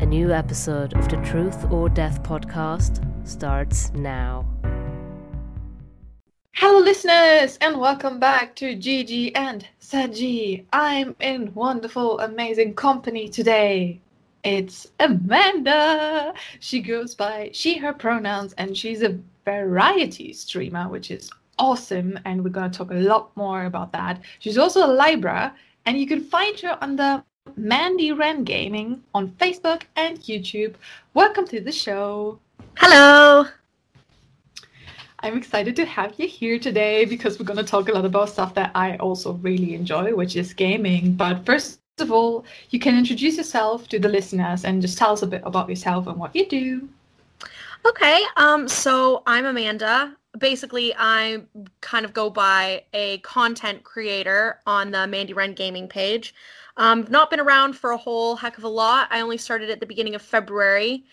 A new episode of the Truth or Death podcast starts now. Hello, listeners, and welcome back to Gigi and Saji. I'm in wonderful, amazing company today. It's Amanda. She goes by she, her pronouns, and she's a variety streamer, which is awesome. And we're going to talk a lot more about that. She's also a Libra, and you can find her under Mandy Ren Gaming on Facebook and YouTube. Welcome to the show. Hello. I'm excited to have you here today because we're going to talk a lot about stuff that I also really enjoy, which is gaming. But first of all, you can introduce yourself to the listeners and just tell us a bit about yourself and what you do. Okay, um, so I'm Amanda. Basically, I kind of go by a content creator on the Mandy Ren Gaming page. Um, not been around for a whole heck of a lot. I only started at the beginning of February.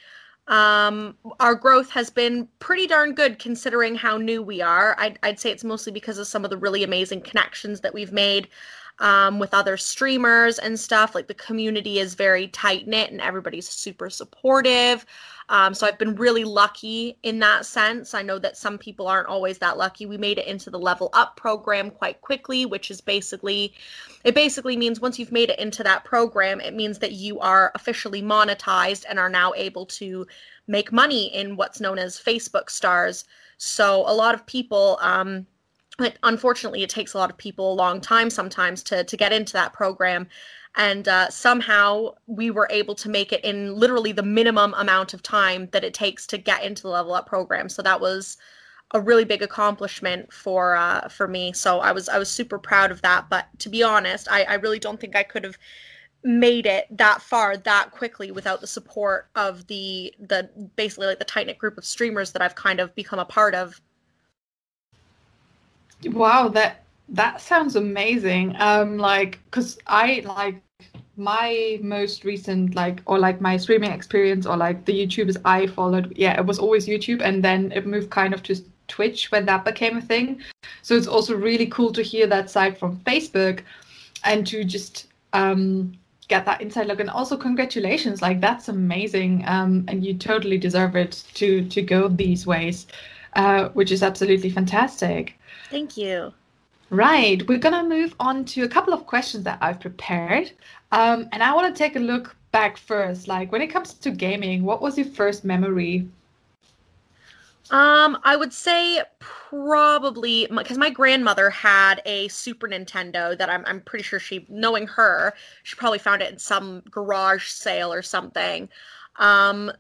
Um, our growth has been pretty darn good considering how new we are. I'd, I'd say it's mostly because of some of the really amazing connections that we've made um, with other streamers and stuff. Like the community is very tight knit and everybody's super supportive. Um, so I've been really lucky in that sense. I know that some people aren't always that lucky. We made it into the level up program quite quickly, which is basically, it basically means once you've made it into that program, it means that you are officially monetized and are now able to make money in what's known as Facebook stars. So a lot of people, um, but unfortunately, it takes a lot of people a long time sometimes to to get into that program. And uh, somehow we were able to make it in literally the minimum amount of time that it takes to get into the level up program. So that was a really big accomplishment for uh, for me. So i was i was super proud of that. But to be honest i, I really don't think i could have made it that far that quickly without the support of the the basically like the tight knit group of streamers that I've kind of become a part of. Wow, that that sounds amazing. Um, like, cause I like my most recent like or like my streaming experience or like the YouTubers I followed. Yeah, it was always YouTube, and then it moved kind of to Twitch when that became a thing. So it's also really cool to hear that side from Facebook, and to just um get that inside look and also congratulations like that's amazing um, and you totally deserve it to to go these ways uh, which is absolutely fantastic thank you Right. We're going to move on to a couple of questions that I've prepared. Um, and I want to take a look back first. Like, when it comes to gaming, what was your first memory? Um, I would say probably because my grandmother had a Super Nintendo that I'm I'm pretty sure she, knowing her, she probably found it in some garage sale or something. Um,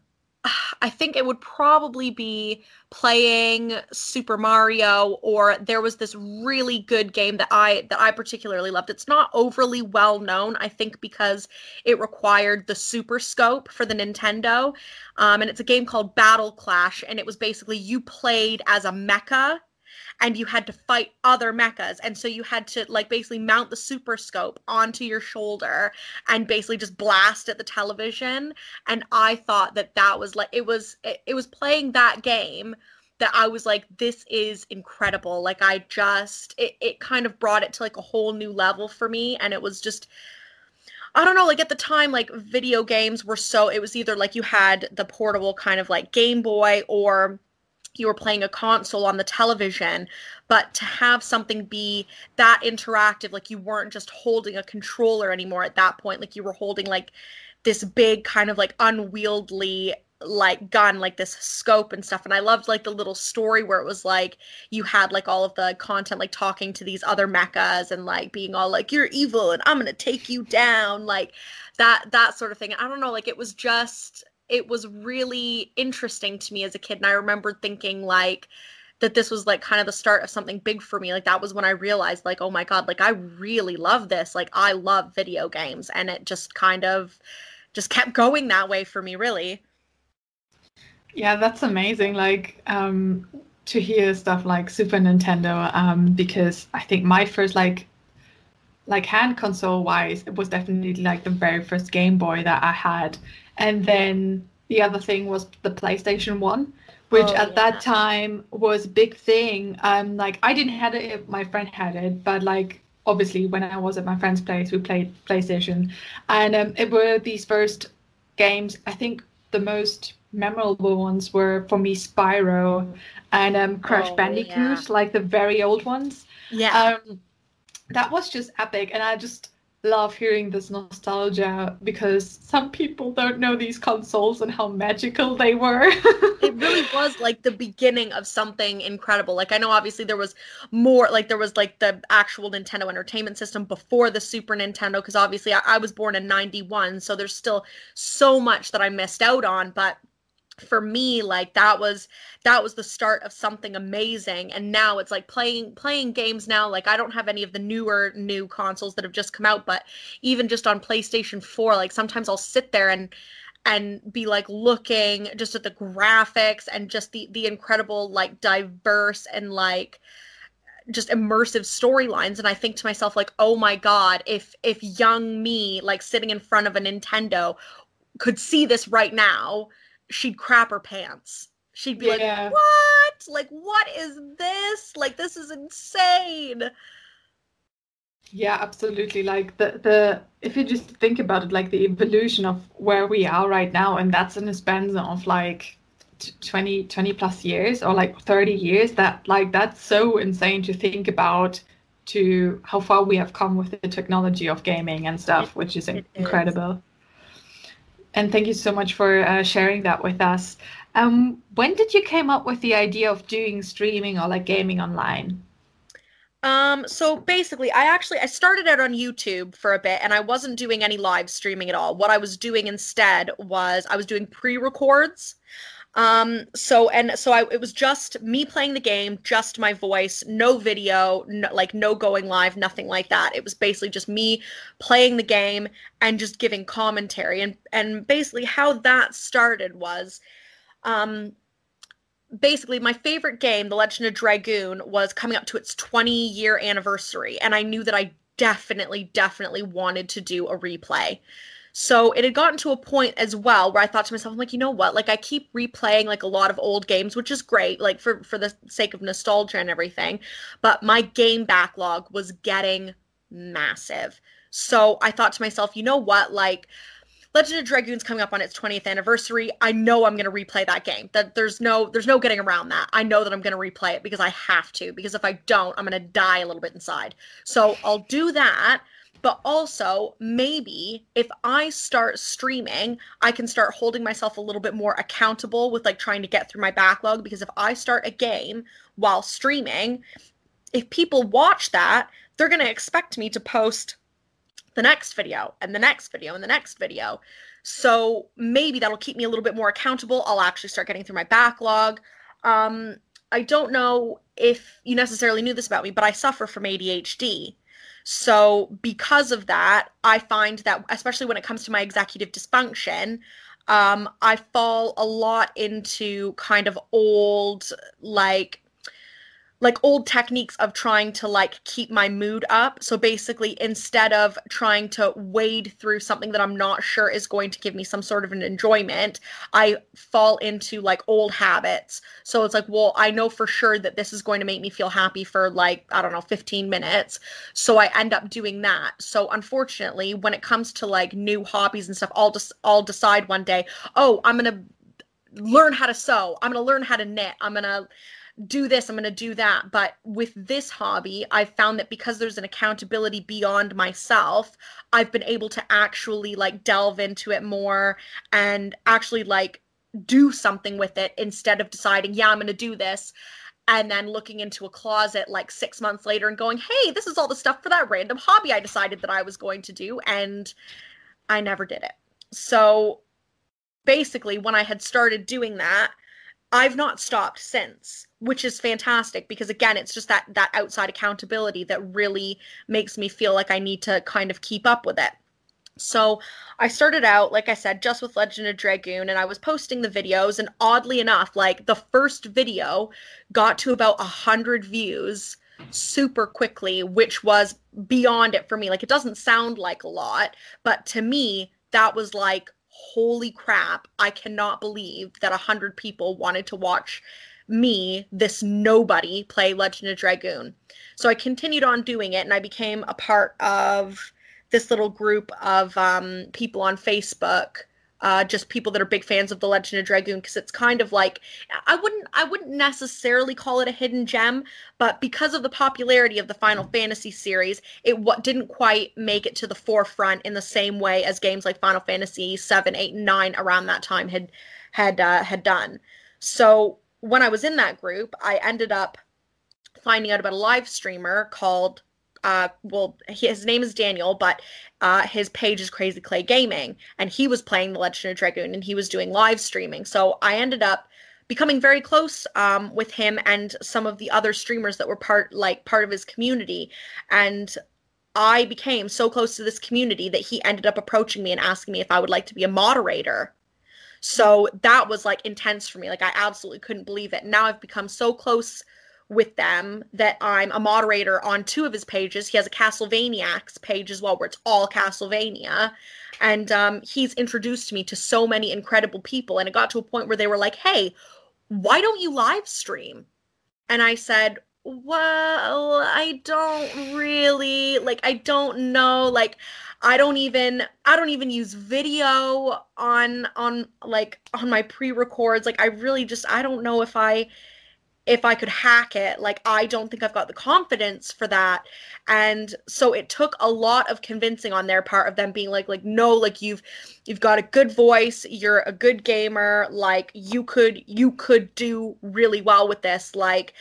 I think it would probably be playing Super Mario or there was this really good game that I that I particularly loved. It's not overly well known, I think because it required the Super Scope for the Nintendo. Um, and it's a game called Battle Clash and it was basically you played as a mecha and you had to fight other mechas and so you had to like basically mount the super scope onto your shoulder and basically just blast at the television and i thought that that was like it was it, it was playing that game that I was like, this is incredible. Like I just it, it kind of brought it to like a whole new level for me. And it was just I don't know, like at the time, like video games were so it was either like you had the portable kind of like Game Boy or you were playing a console on the television but to have something be that interactive like you weren't just holding a controller anymore at that point like you were holding like this big kind of like unwieldy like gun like this scope and stuff. And i loved like the little story where it was like you had like all of the content like talking to these other mechas and like being all like you're evil and i'm gonna take you down like that that sort of thing. I don't know like it was just it was really interesting to me as a kid and i remember thinking like that this was like kind of the start of something big for me like that was when i realized like oh my god like i really love this like i love video games and it just kind of just kept going that way for me really Yeah, that's amazing. Like um, to hear stuff like Super Nintendo, um, because I think my first like like hand console wise, it was definitely like the very first Game Boy that I had, and then the other thing was the PlayStation One, which Oh, at yeah. that time was a big thing. Um, like I didn't have it, my friend had it, but like obviously when I was at my friend's place, we played PlayStation, and um, it were these first games. I think the most memorable ones were for me Spyro and um, Crash Oh, Bandicoot, yeah. like the very old ones. Yeah. Um, that was just epic, and I just love hearing this nostalgia because some people don't know these consoles and how magical they were. it really was like the beginning of something incredible. Like I know obviously there was more like there was like the actual Nintendo Entertainment System before the Super Nintendo because obviously I, I was born in 91 so there's still so much that I missed out on but for me like that was that was the start of something amazing and now it's like playing playing games now like I don't have any of the newer new consoles that have just come out but even just on PlayStation 4 like sometimes I'll sit there and and be like looking just at the graphics and just the the incredible like diverse and like just immersive storylines and i think to myself like oh my god if if young me like sitting in front of a nintendo could see this right now she'd crap her pants she'd be Yeah. like what like what is this like this is insane Yeah, absolutely. Like the the if you just think about it, like the evolution of where we are right now, and that's in a span of like t- 20, 20 plus years or like 30 years, that like that's so insane to think about to how far we have come with the technology of gaming and stuff, which is It is. And thank you so much for uh, sharing that with us. Um, when did you came up with the idea of doing streaming or like gaming online? Um, so basically, I actually I started out on YouTube for a bit and I wasn't doing any live streaming at all. What I was doing instead was I was doing pre-records. Um, so and so I it was just me playing the game, just my voice, no video, no, like no going live, nothing like that. It was basically just me playing the game and just giving commentary and and basically how that started was um basically my favorite game, The Legend of Dragoon, was coming up to its 20 year anniversary, and I knew that I definitely, definitely wanted to do a replay. So it had gotten to a point as well where I thought to myself, I'm like, you know what? Like I keep replaying like a lot of old games, which is great, like for for the sake of nostalgia and everything. But my game backlog was getting massive. So I thought to myself, you know what? Like Legend of Dragoon's coming up on its 20th anniversary. I know I'm going to replay that game. That there's no there's no getting around that. I know that I'm going to replay it because I have to because if I don't, I'm going to die a little bit inside. So I'll do that. But also, maybe if I start streaming, I can start holding myself a little bit more accountable with like trying to get through my backlog because if I start a game while streaming, if people watch that, they're going to expect me to post the next video and the next video and the next video. So maybe that'll keep me a little bit more accountable. I'll actually start getting through my backlog. Um, I don't know if you necessarily knew this about me, but I suffer from ADHD. So because of that, I find that especially when it comes to my executive dysfunction, um, I fall a lot into kind of old like like old techniques of trying to like keep my mood up. So basically instead of trying to wade through something that I'm not sure is going to give me some sort of an enjoyment, I fall into like old habits. So it's like, well, I know for sure that this is going to make me feel happy for like, I don't know, 15 minutes. So I end up doing that. So unfortunately, when it comes to like new hobbies and stuff, I'll just I'll decide one day, "Oh, I'm going to learn how to sew. I'm going to learn how to knit. I'm going to do this, I'm going to do that. But with this hobby, I've found that because there's an accountability beyond myself, I've been able to actually like delve into it more and actually like do something with it instead of deciding, yeah, I'm going to do this. And then looking into a closet like six months later and going, hey, this is all the stuff for that random hobby I decided that I was going to do. And I never did it. So basically, when I had started doing that, I've not stopped since, which is fantastic because again, it's just that that outside accountability that really makes me feel like I need to kind of keep up with it. So I started out, like I said, just with Legend of Dragoon, and I was posting the videos. And oddly enough, like the first video got to about a hundred views super quickly, which was beyond it for me. Like it doesn't sound like a lot, but to me, that was like, holy crap! I cannot believe that a hundred people wanted to watch me, this nobody, play Legend of Dragoon. So I continued on doing it, and I became a part of this little group of um, people on Facebook, uh, just people that are big fans of the Legend of Dragoon, because it's kind of like I wouldn't I wouldn't necessarily call it a hidden gem, but because of the popularity of the Final Fantasy series, it what didn't quite make it to the forefront in the same way as games like Final Fantasy seven, eight, and nine around that time had had uh, had done. So when I was in that group, I ended up finding out about a live streamer called uh, well, his name is Daniel, but uh, his page is Crazy Clay Gaming, and he was playing The Legend of Dragoon, and he was doing live streaming. So I ended up becoming very close um, with him and some of the other streamers that were part like part of his community, and I became so close to this community that he ended up approaching me and asking me if I would like to be a moderator. So that was like intense for me. Like I absolutely couldn't believe it. Now I've become so close with them that I'm a moderator on two of his pages. He has a Castlevaniacs page as well, where it's all Castlevania. And um, he's introduced me to so many incredible people. And it got to a point where they were like, hey, why don't you live stream? And I said, well, I don't really, like, I don't know. Like, I don't even I don't even use video on on like on my pre-records. Like I really just I don't know if I if I could hack it. Like, I don't think I've got the confidence for that. And so it took a lot of convincing on their part of them being like, like, no, like you've you've got a good voice, you're a good gamer, like you could you could do really well with this. Like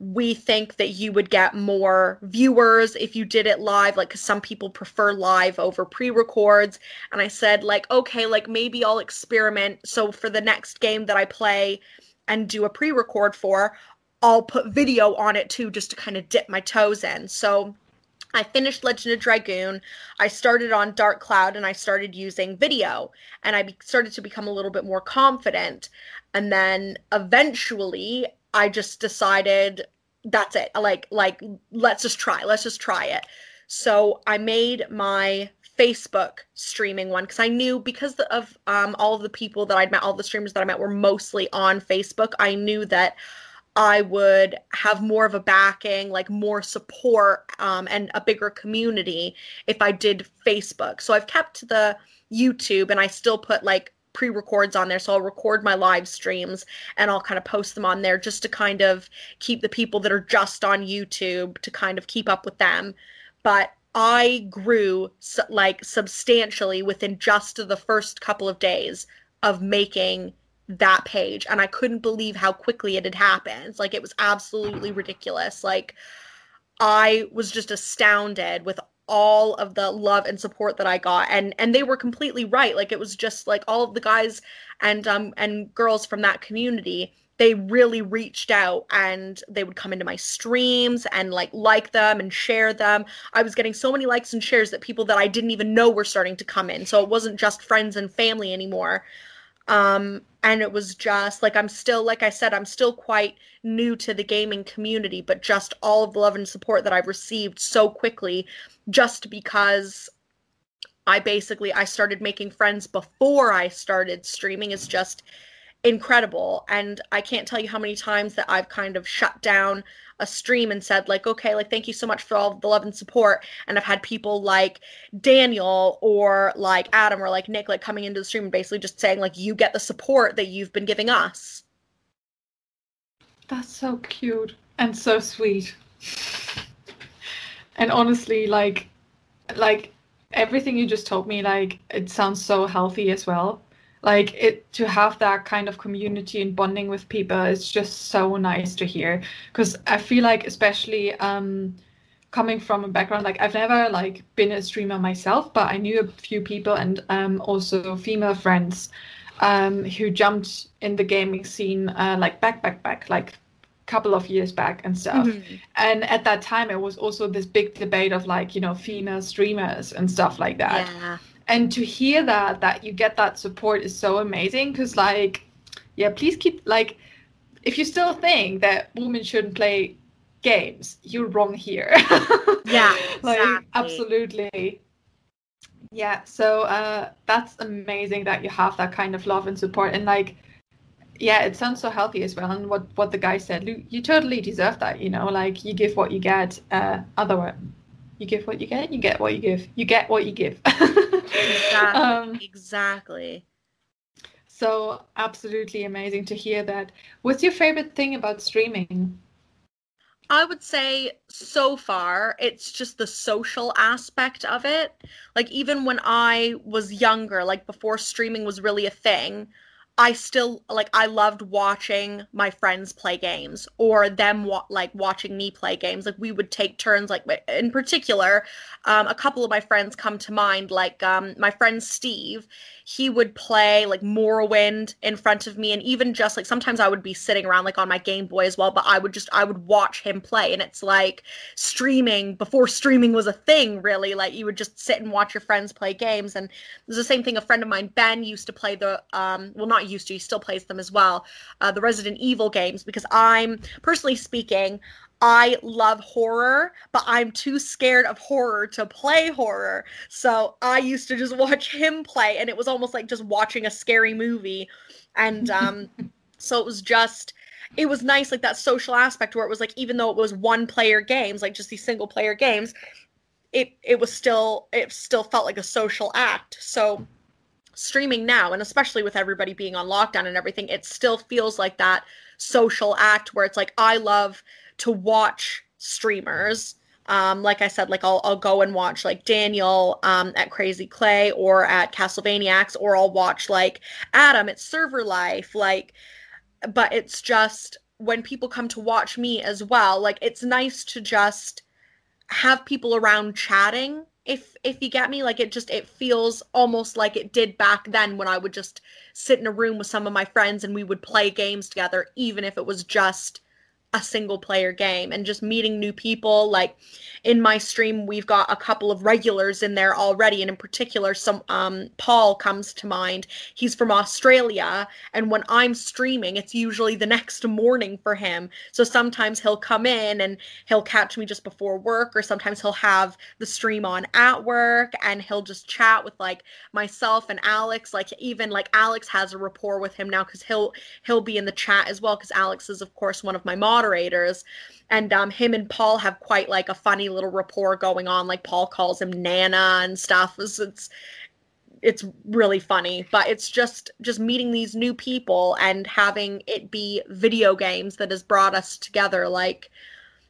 we think that you would get more viewers if you did it live like cuz some people prefer live over pre-records and I said like okay like maybe I'll experiment so for the next game that I play and do a pre record for, I'll put video on it too, just to kind of dip my toes in. So I finished Legend of Dragoon. I started on Dark Cloud and I started using video and I started to become a little bit more confident. And then eventually I just decided that's it. Like like let's just try. Let's just try it. So I made my Facebook streaming one because I knew because of um, all of the people that I'd met, all the streamers that I met were mostly on Facebook. I knew that I would have more of a backing, like more support, um, and a bigger community if I did Facebook. So I've kept the YouTube and I still put like pre records on there. So I'll record my live streams and I'll kind of post them on there just to kind of keep the people that are just on YouTube to kind of keep up with them. But I grew like substantially within just the first couple of days of making that page and I couldn't believe how quickly it had happened. Like it was absolutely ridiculous. Like I was just astounded with all of the love and support that I got and and they were completely right. Like it was just like all of the guys and um and girls from that community they really reached out and they would come into my streams and like like them and share them. I was getting so many likes and shares that people that I didn't even know were starting to come in. So it wasn't just friends and family anymore. Um, and it was just like I'm still like I said I'm still quite new to the gaming community, but just all of the love and support that I've received so quickly just because I basically I started making friends before I started streaming is just incredible. And i can't tell you how many times that i've kind of shut down a stream and said like okay like thank you so much for all the love and support. And i've had people like daniel or like adam or like nick like coming into the stream and basically just saying like you get the support that you've been giving us. That's so cute and so sweet. And honestly like like everything you just told me like it sounds so healthy as well like it to have that kind of community and bonding with people is just so nice to hear. Because i feel like especially um coming from a background like i've never like been a streamer myself but i knew a few people and um also female friends um who jumped in the gaming scene uh, like back back back like couple of years back and stuff. Mm-hmm. and at that time it was also this big debate of like you know female streamers and stuff like that. Yeah and to hear that that you get that support is so amazing because like yeah please keep like if you still think that women shouldn't play games you're wrong here. Yeah like exactly. absolutely. Yeah so uh that's amazing that you have that kind of love and support and like yeah it sounds so healthy as well and what what the guy said. You, you totally deserve that you know like you give what you get uh otherwise you give what you get you get what you give. You get what you give exactly. um, exactly. so absolutely amazing to hear that what's your favorite thing about streaming I would say so far it's just the social aspect of it. Like even when I was younger, like before streaming was really a thing, I still like I loved watching my friends play games or them wa- like watching me play games. Like we would take turns. Like in particular, um, a couple of my friends come to mind. Like um, my friend Steve, he would play like Morrowind in front of me, and even just like sometimes I would be sitting around like on my Game Boy as well. But I would just I would watch him play, and it's like streaming before streaming was a thing. Really, like you would just sit and watch your friends play games. And there's the same thing. A friend of mine, Ben, used to play the um, well not used to, he still plays them as well. Uh, the Resident Evil games because I'm personally speaking, I love horror, but I'm too scared of horror to play horror. So I used to just watch him play, and it was almost like just watching a scary movie. And um, so it was just, it was nice, like that social aspect where it was like, even though it was one player games, like just these single player games, it it was still it still felt like a social act. So streaming now and especially with everybody being on lockdown and everything it still feels like that social act where it's like i love to watch streamers. Um, like i said like I'll, I'll go and watch like daniel um, at crazy clay or at castlevaniacs or i'll watch like adam at server life like but it's just when people come to watch me as well like it's nice to just have people around chatting if if you get me like it just it feels almost like it did back then when i would just sit in a room with some of my friends and we would play games together even if it was just a single player game and just meeting new people. Like in my stream we've got a couple of regulars in there already and in particular some um Paul comes to mind. He's from Australia and when I'm streaming it's usually the next morning for him. So sometimes he'll come in and he'll catch me just before work or sometimes he'll have the stream on at work and he'll just chat with like myself and Alex. Like even like Alex has a rapport with him now cuz he'll he'll be in the chat as well cuz Alex is of course one of my moderators and um, him and Paul have quite like a funny little rapport going on. Like Paul calls him Nana and stuff. It's, it's it's really funny, but it's just just meeting these new people and having it be video games that has brought us together. Like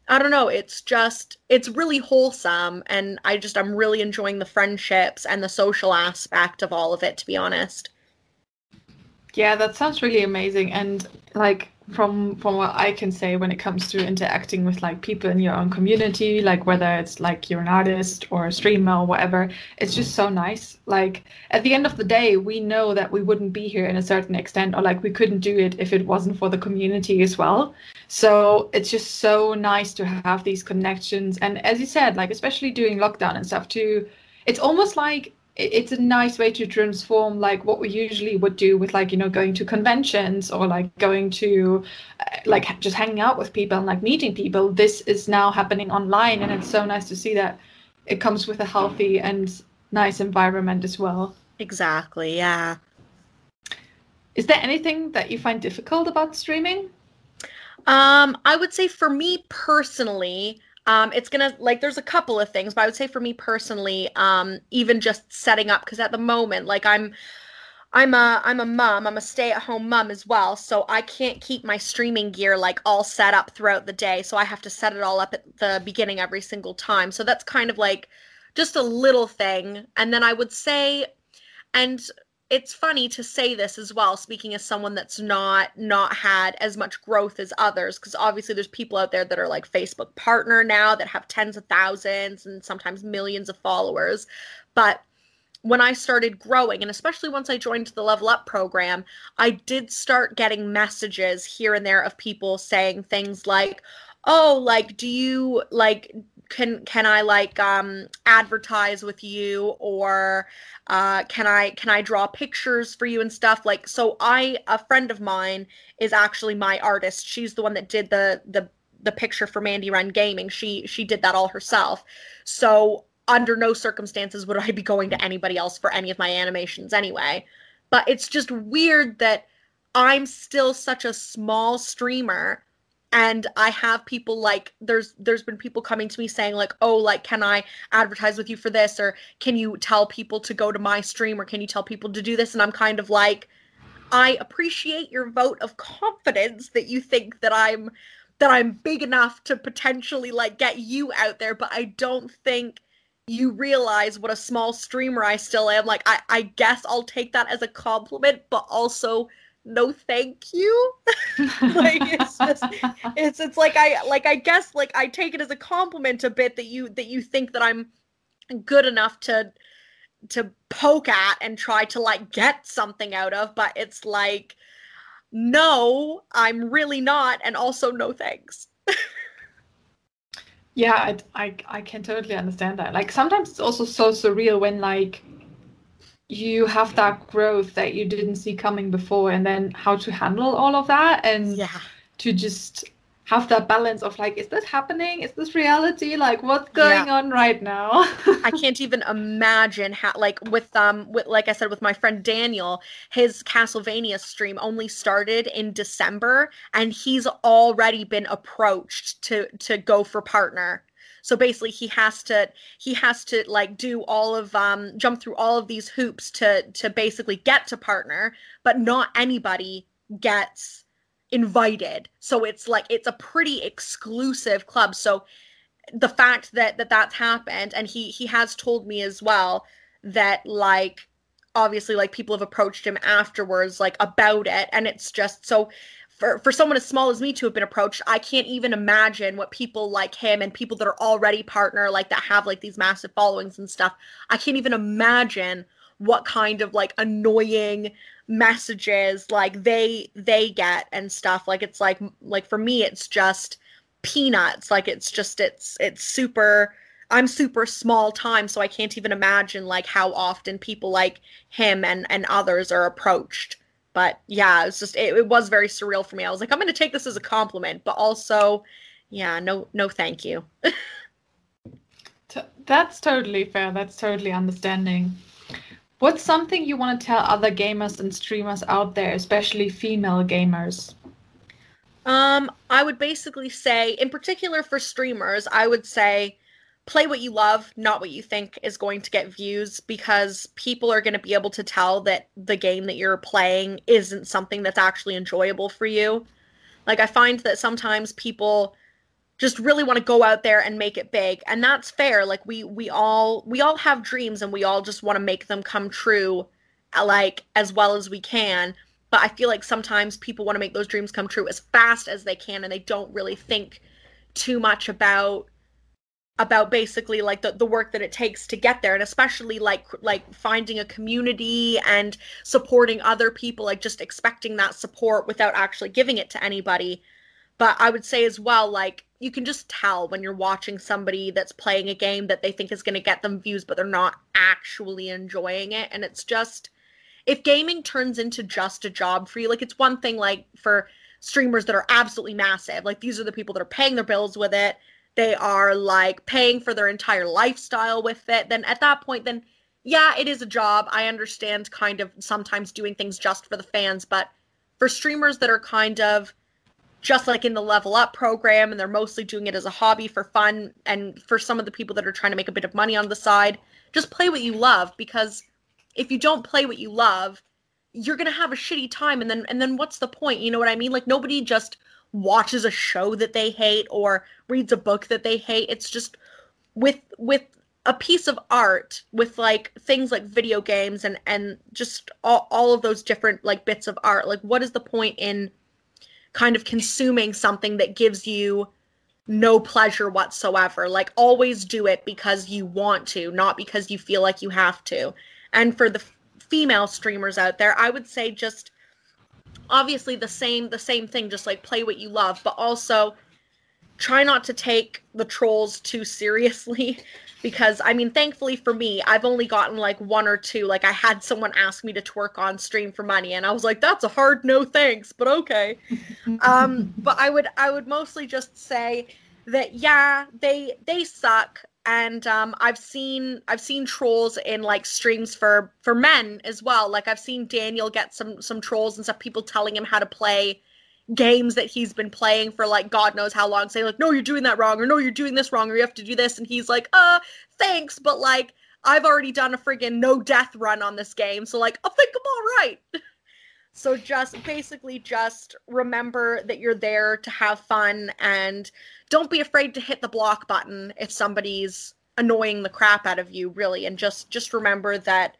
I don't know, it's just it's really wholesome, and I just I'm really enjoying the friendships and the social aspect of all of it. To be honest. Yeah, that sounds really amazing, and like from from what I can say when it comes to interacting with like people in your own community, like whether it's like you're an artist or a streamer or whatever, it's just so nice. Like at the end of the day, we know that we wouldn't be here in a certain extent, or like we couldn't do it if it wasn't for the community as well. So it's just so nice to have these connections, and as you said, like especially during lockdown and stuff too, it's almost like it's a nice way to transform like what we usually would do with like you know going to conventions or like going to uh, like just hanging out with people and like meeting people. This is now happening online and it's so nice to see that it comes with a healthy and nice environment as well. Exactly yeah. Is there anything that you find difficult about streaming? Um i would say for me personally um, it's gonna like there's a couple of things, but I would say for me personally, um, even just setting up because at the moment, like I'm I'm a I'm a mom. I'm a stay-at-home mom as well, so I can't keep my streaming gear like all set up throughout the day. So I have to set it all up at the beginning every single time. So that's kind of like just a little thing. And then I would say and it's funny to say this as well speaking as someone that's not not had as much growth as others because obviously there's people out there that are like facebook partner now that have tens of thousands and sometimes millions of followers. But when I started growing, and especially once I joined the Level Up program, I did start getting messages here and there of people saying things like, oh, like, do you like, can can I like um advertise with you or uh can I can I draw pictures for you and stuff? Like so I a friend of mine is actually my artist. She's the one that did the the the picture for Mandy Run Gaming. She she did that all herself. So under no circumstances would I be going to anybody else for any of my animations anyway. But it's just weird that I'm still such a small streamer and i have people like there's there's been people coming to me saying like oh like can i advertise with you for this? Or can you tell people to go to my stream? Or can you tell people to do this? And i'm kind of like i appreciate your vote of confidence that you think that i'm that i'm big enough to potentially like get you out there but i don't think you realize what a small streamer i still am. Like i i guess i'll take that as a compliment but also no thank you. Like it's just it's it's like i like i guess like i take it as a compliment a bit that you that you think that i'm good enough to to poke at and try to like get something out of but it's like no i'm really not and also no thanks. Yeah I, I i can totally understand that. Like sometimes it's also so surreal when like you have that growth that you didn't see coming before and then how to handle all of that and yeah. to just have that balance of like is this happening? Is this reality? Like what's going yeah. on right now? I can't even imagine how like with um with like i said with my friend daniel his castlevania stream only started in december and he's already been approached to to go for partner so basically he has to he has to like do all of um jump through all of these hoops to to basically get to partner, but not anybody gets invited. So it's like it's a pretty exclusive club. So the fact that that that's happened and he he has told me as well that like obviously like people have approached him afterwards like about it and it's just so for for someone as small as me to have been approached i can't even imagine what people like him and people that are already partner like that have like these massive followings and stuff i can't even imagine what kind of like annoying messages like they they get and stuff. Like it's like like for me it's just peanuts. Like it's just it's it's super i'm super small time so i can't even imagine like how often people like him and and others are approached but yeah, it's just it, it was very surreal for me. I was like, I'm going to take this as a compliment, but also, yeah, no, no, thank you. That's totally fair. That's totally understanding. What's something you want to tell other gamers and streamers out there, especially female gamers? Um, I would basically say, in particular for streamers, I would say play what you love, not what you think is going to get views, because people are going to be able to tell that the game that you're playing isn't something that's actually enjoyable for you. Like, I find that sometimes people just really want to go out there and make it big and that's fair like we we all we all have dreams and we all just want to make them come true uh, like as well as we can but i feel like sometimes people want to make those dreams come true as fast as they can and they don't really think too much about about basically like the, the work that it takes to get there and especially like like finding a community and supporting other people like just expecting that support without actually giving it to anybody. But i would say as well like you can just tell when you're watching somebody that's playing a game that they think is going to get them views but they're not actually enjoying it and it's just if gaming turns into just a job for you like it's one thing like for streamers that are absolutely massive like these are the people that are paying their bills with it they are like paying for their entire lifestyle with it, then at that point, then yeah, it is a job. I understand kind of sometimes doing things just for the fans, but for streamers that are kind of just like in the level up program and they're mostly doing it as a hobby for fun and for some of the people that are trying to make a bit of money on the side just play what you love because if you don't play what you love you're going to have a shitty time and then and then what's the point you know what i mean like nobody just watches a show that they hate or reads a book that they hate. It's just with with a piece of art with like things like video games and and just all, all of those different like bits of art. Like what is the point in kind of consuming something that gives you no pleasure whatsoever? Like always do it because you want to not because you feel like you have to. And for the female streamers out there i would say just obviously the same the same thing just like play what you love but also try not to take the trolls too seriously because I mean, thankfully for me, I've only gotten like one or two. Like I had someone ask me to twerk on stream for money, and I was like, "That's a hard no, thanks," but okay. um, but I would I would mostly just say that yeah, they they suck, and um, I've seen I've seen trolls in like streams for for men as well. Like I've seen Daniel get some some trolls and stuff, people telling him how to play games that he's been playing for like God knows how long, saying like, "No, you're doing that wrong," or "No, you're doing this wrong," or "You have to do this," and he's like, "Uh, thanks, but like I've already done a friggin' no death run on this game, so like I think I'm all right." So just basically just remember that you're there to have fun and don't be afraid to hit the block button if somebody's annoying the crap out of you really. And just just remember that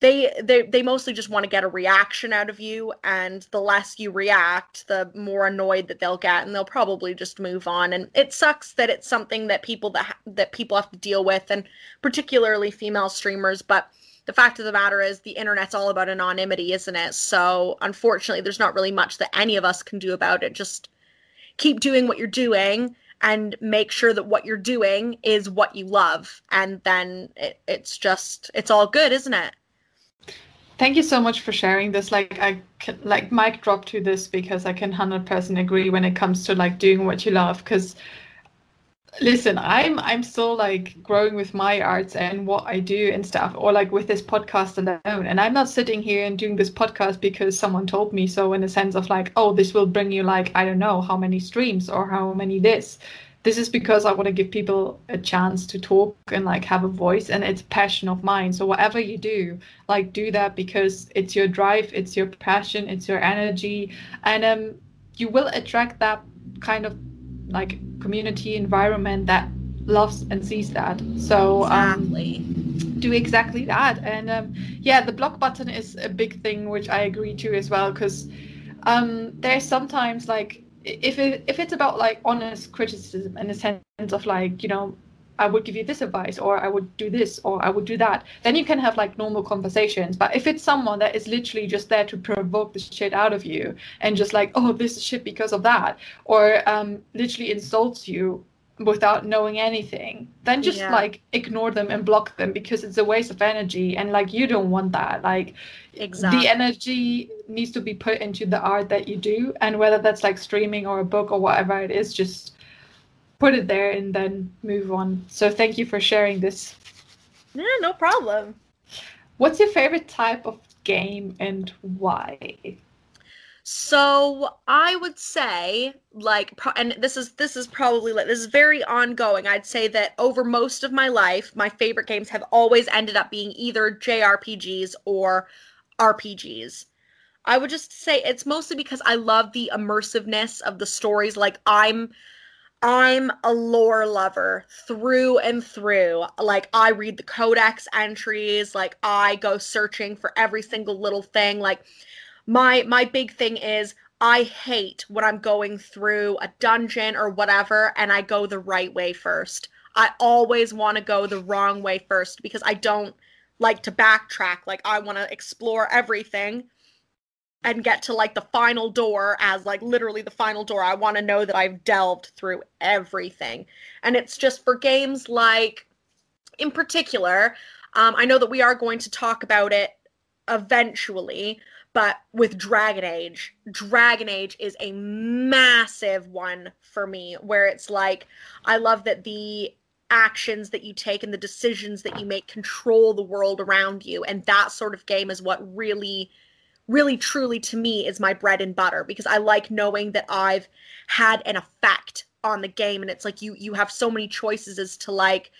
they they they mostly just want to get a reaction out of you. And the less you react the more annoyed that they'll get and they'll probably just move on. And it sucks that it's something that people that that people have to deal with and particularly female streamers but the fact of the matter is the internet's all about anonymity isn't it so unfortunately there's not really much that any of us can do about it just keep doing what you're doing and make sure that what you're doing is what you love and then it, it's just it's all good isn't it Thank you so much for sharing this. Like I can, like mic drop to this because I can hundred percent agree when it comes to like doing what you love. Because listen, I'm I'm still like growing with my arts and what I do and stuff, or like with this podcast alone. And I'm not sitting here and doing this podcast because someone told me so. In a sense of like, oh, this will bring you like I don't know how many streams or how many this this is because I want to give people a chance to talk and like have a voice and it's passion of mine. So whatever you do, like do that because it's your drive, it's your passion, it's your energy, and um, you will attract that kind of like community environment that loves and sees that. So um, do exactly that. And um, yeah, the block button is a big thing, which I agree to as well, because um, there's sometimes like if it, if it's about like honest criticism in the sense of like you know I would give you this advice or I would do this or I would do that, then you can have like normal conversations. But if it's someone that is literally just there to provoke the shit out of you and just like, oh, this is shit because of that, or um, literally insults you without knowing anything, then just yeah. like ignore them and block them because it's a waste of energy and like you don't want that. Like exactly. the energy needs to be put into the art that you do and whether that's like streaming or a book or whatever it is, just put it there and then move on. So thank you for sharing this. Yeah, no problem. What's your favorite type of game and why? So I would say, like, and this is this is probably like this is very ongoing. I'd say that over most of my life, my favorite games have always ended up being either JRPGs or RPGs. I would just say it's mostly because I love the immersiveness of the stories. Like I'm I'm a lore lover through and through. Like I read the codex entries, like I go searching for every single little thing. Like my my big thing is I hate when I'm going through a dungeon or whatever and I go the right way first. I always want to go the wrong way first because I don't like to backtrack. Like I want to explore everything and get to like the final door as like literally the final door. I want to know that I've delved through everything. And it's just for games like in particular, um, I know that we are going to talk about it eventually, but with Dragon Age, Dragon Age is a massive one for me where it's like I love that the actions that you take and the decisions that you make control the world around you and that sort of game is what really really truly to me is my bread and butter because I like knowing that I've had an effect on the game and it's like you you have so many choices as to like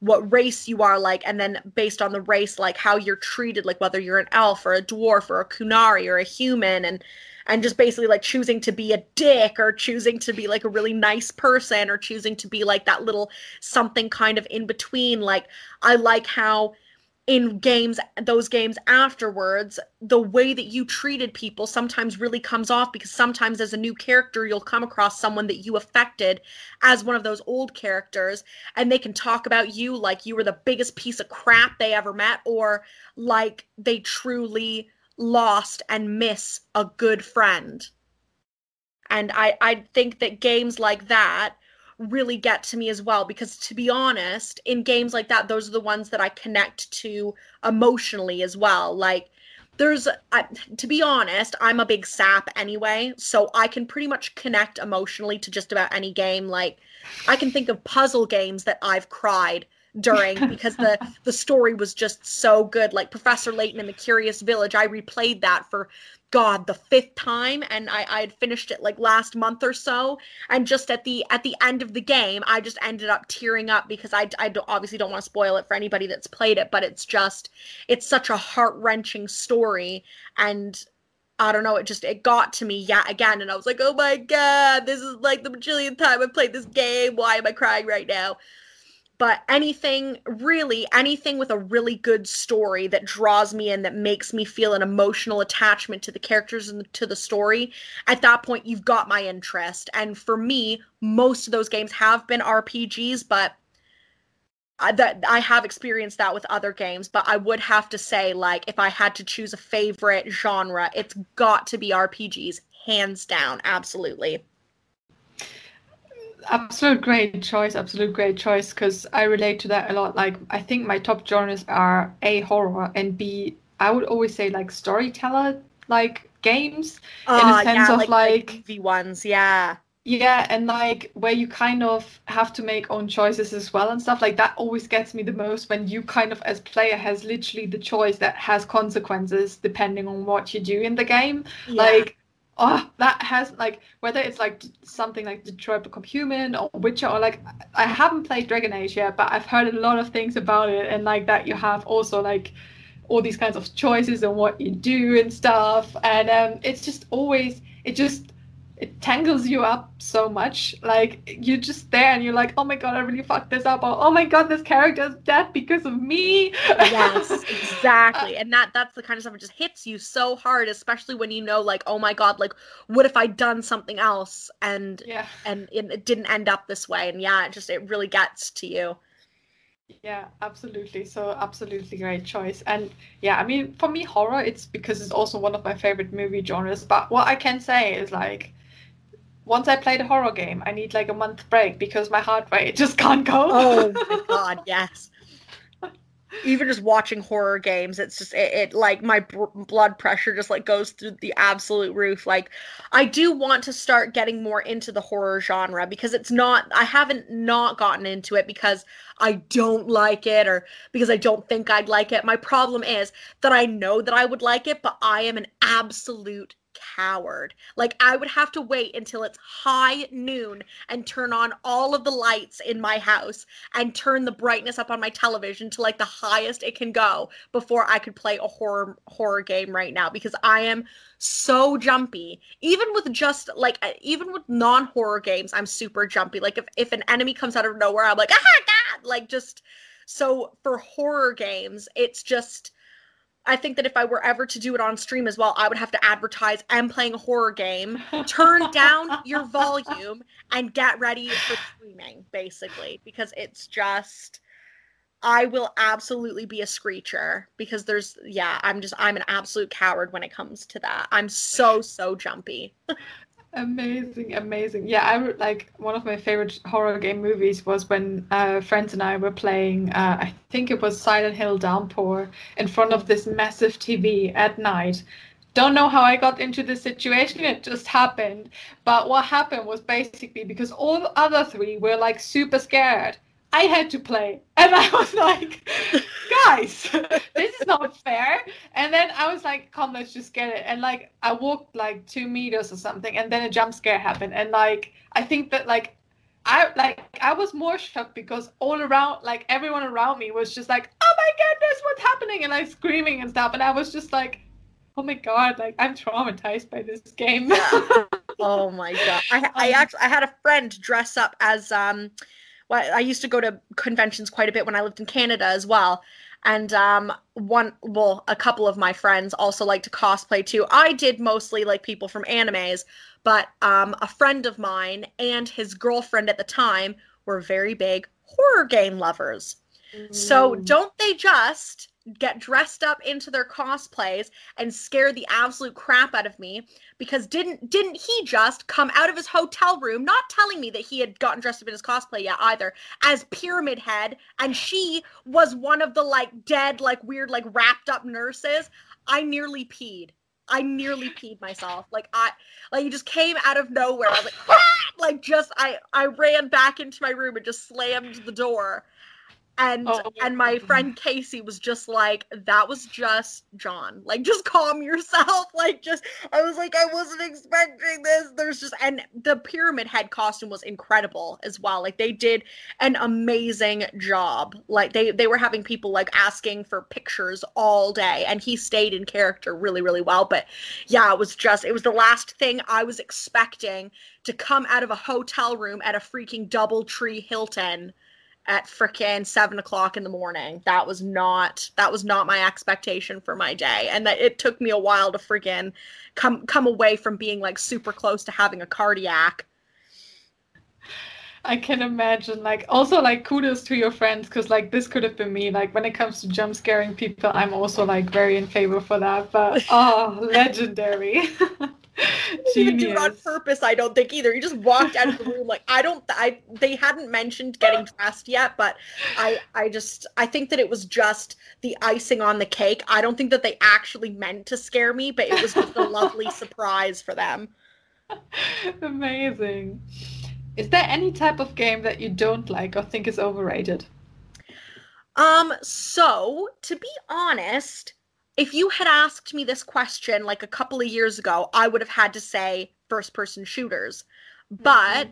what race you are like and then based on the race like how you're treated like whether you're an elf or a dwarf or a Qunari or a human and and just basically like choosing to be a dick or choosing to be like a really nice person or choosing to be like that little something kind of in between like I like how in games those games afterwards the way that you treated people sometimes really comes off because sometimes as a new character you'll come across someone that you affected as one of those old characters and they can talk about you like you were the biggest piece of crap they ever met or like they truly lost and miss a good friend. And I, I think that games like that really get to me as well because to be honest in games like that those are the ones that i connect to emotionally as well. Like there's I, to be honest i'm a big sap anyway so i can pretty much connect emotionally to just about any game. Like i can think of puzzle games that i've cried during because the the story was just so good like professor layton in the curious village i replayed that for god the fifth time and i i had finished it like last month or so and just at the at the end of the game i just ended up tearing up because i i don't, obviously don't want to spoil it for anybody that's played it but it's just it's such a heart-wrenching story and I don't know, it just it got to me yet again, and I was like, oh my god, this is like the bajillionth time I've played this game. Why am I crying right now? But anything really anything with a really good story that draws me in that makes me feel an emotional attachment to the characters and to the story at that point you've got my interest. And for me most of those games have been rpgs but I, that I have experienced that with other games, but I would have to say, like, if I had to choose a favorite genre, it's got to be RPGs, hands down, absolutely absolute great choice absolute great choice because i relate to that a lot. Like i think my top genres are a horror and b i would always say like storyteller like games in a ah, sense yeah, of like, like movie ones yeah. Yeah and like where you kind of have to make own choices as well and stuff like that always gets me the most when you kind of as player has literally the choice that has consequences depending on what you do in the game. Yeah. like oh that has like whether it's like something like detroit become human or witcher or like i haven't played dragon age yet but i've heard a lot of things about it and like that you have also like all these kinds of choices and what you do and stuff. And um, it's just always it just it tangles you up so much. Like you're just there and you're like, oh my god, I really fucked this up. Or, oh my god, this character is dead because of me. yes, exactly. Uh, and that that's the kind of stuff that just hits you so hard, especially when you know, like, oh my god, like, what if I'd done something else and yeah. and it, it didn't end up this way? And yeah, it just it really gets to you. Yeah, absolutely. So absolutely great choice. And yeah, I mean, for me, horror, it's because it's also one of my favorite movie genres. But what I can say is like once I play the horror game, I need like a month break because my heart rate just can't go. oh my god, yes. Even just watching horror games, it's just it, it like my br- blood pressure just like goes through the absolute roof. Like I do want to start getting more into the horror genre because it's not I haven't not gotten into it because I don't like it or because I don't think I'd like it. My problem is that I know that I would like it, but I am an absolute coward. Like I would have to wait until it's high noon and turn on all of the lights in my house and turn the brightness up on my television to like the highest it can go before I could play a horror horror game right now because I am so jumpy. Even with just like even with non-horror games, I'm super jumpy. Like if if an enemy comes out of nowhere, I'm like, "Ah god!" Like just so for horror games, it's just I think that if I were ever to do it on stream as well, I would have to advertise I'm playing a horror game, turn down your volume, and get ready for streaming, basically, because it's just. I will absolutely be a screecher because there's yeah, I'm just I'm an absolute coward when it comes to that. I'm so so jumpy. Amazing, amazing. Yeah, I like one of my favorite horror game movies was when uh, friends and I were playing. Uh, I think it was Silent Hill Downpour in front of this massive TV at night. Don't know how I got into this situation. It just happened. But what happened was basically because all the other three were like super scared I had to play. And I was like, guys, this is not fair. And then I was like, come, let's just get it. And like, I walked like two meters or something, and then a jump scare happened. And like, I think that like, I like I was more shocked because all around, like everyone around me was just like, "Oh my goodness, what's happening?" and like screaming and stuff, and I was just like, "Oh my god, like I'm traumatized by this game." oh my god, I, I um, actually I had a friend dress up as um I used to go to conventions quite a bit when I lived in Canada as well. And um, one, well, a couple of my friends also like to cosplay too. I did mostly like people from animes, but um, a friend of mine and his girlfriend at the time were very big horror game lovers. Mm. So don't they just get dressed up into their cosplays and scare the absolute crap out of me because didn't didn't he just come out of his hotel room not telling me that he had gotten dressed up in his cosplay yet either as pyramid head and she was one of the like dead like weird like wrapped up nurses i nearly peed I nearly peed myself. Like I like it just came out of nowhere. I was like, ah! like just I I ran back into my room and just slammed the door and oh, oh, and my oh. friend Casey was just like that was just John. Like just calm yourself. Like just I was like I wasn't expecting this. There's just and the pyramid head costume was incredible as well. Like they did an amazing job. Like they they were having people like asking for pictures all day and he stayed in character really really well. But yeah it was just it was the last thing I was expecting to come out of a hotel room at a freaking DoubleTree Hilton at frickin' seven o'clock in the morning. That was not that was not my expectation for my day, and that it took me a while to friggin' come come away from being like super close to having a cardiac. I can imagine. Like, also, like, kudos to your friends because, like, this could have been me. Like, when it comes to jump scaring people, I'm also like very in favor for that. But oh, legendary. didn't do it on purpose, I don't think either. He just walked out of the room like I don't I they hadn't mentioned getting dressed yet, but I I just I think that it was just the icing on the cake. I don't think that they actually meant to scare me, but it was just a lovely surprise for them. Amazing. Is there any type of game that you don't like or think is overrated? Um, so to be honest, if you had asked me this question like a couple of years ago, I would have had to say first person shooters. But mm-hmm.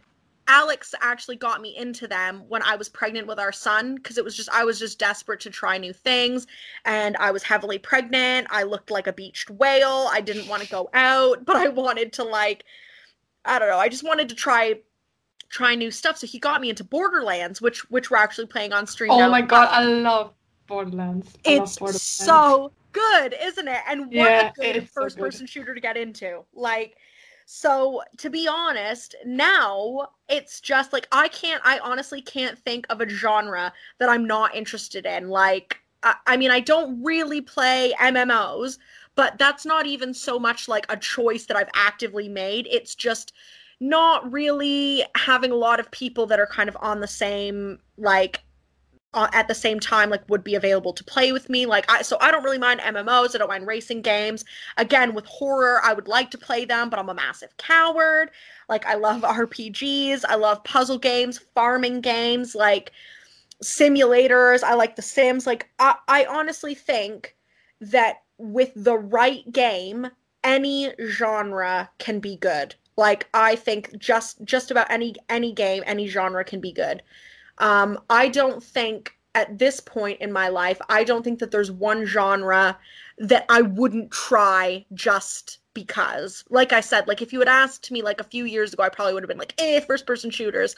Alex actually got me into them when I was pregnant with our son because it was just I was just desperate to try new things and I was heavily pregnant. I looked like a beached whale. I didn't want to go out, but I wanted to like I don't know. I just wanted to try try new stuff. So he got me into Borderlands, which which we're actually playing on stream. Oh now. my god, I love Borderlands. I it's love Borderlands. so good, isn't it? And what yeah, a good first so person shooter to get into. Like so to be honest, now it's just like I can't I honestly can't think of a genre that I'm not interested in. Like I, I mean, I don't really play MMOs, but that's not even so much like a choice that I've actively made. It's just not really having a lot of people that are kind of on the same like uh, at the same time like would be available to play with me. Like i so i don't really mind mmos i don't mind racing games. Again with horror i would like to play them but i'm a massive coward. Like i love rpgs i love puzzle games farming games like simulators. I like the sims. Like i, I honestly think that with the right game any genre can be good like i think just just about any any game any genre can be good. Um, I don't think at this point in my life, I don't think that there's one genre that I wouldn't try just because. Like I said, like if you had asked me like a few years ago, I probably would have been like, eh, first person shooters.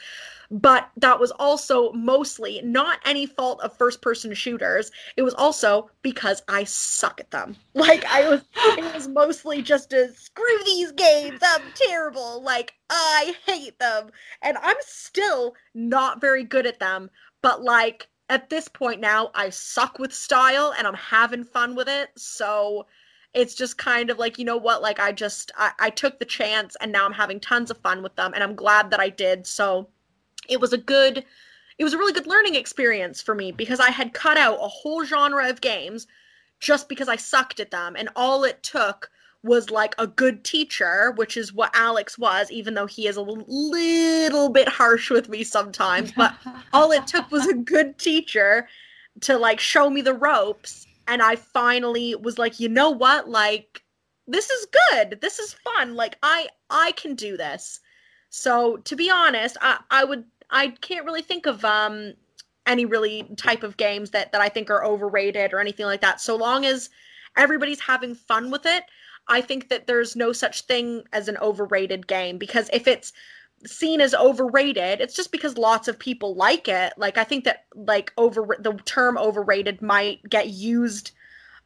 But that was also mostly not any fault of first person shooters. It was also because I suck at them. Like I was it was mostly just a screw these games, I'm terrible. Like I hate them. And I'm still not very good at them. But like at this point now, I suck with style and I'm having fun with it. So it's just kind of like, you know what, like I just I, I took the chance and now I'm having tons of fun with them and I'm glad that I did. So it was a good it was a really good learning experience for me because I had cut out a whole genre of games just because I sucked at them and all it took was like a good teacher, which is what Alex was, even though he is a little bit harsh with me sometimes. But all it took was a good teacher to like show me the ropes. And I finally was like, you know what? Like, this is good. This is fun. Like, I I can do this. So to be honest, I, I would I can't really think of um any really type of games that that I think are overrated or anything like that. So long as everybody's having fun with it, I think that there's no such thing as an overrated game because if it's seen as overrated, it's just because lots of people like it. Like I think that like over the term overrated might get used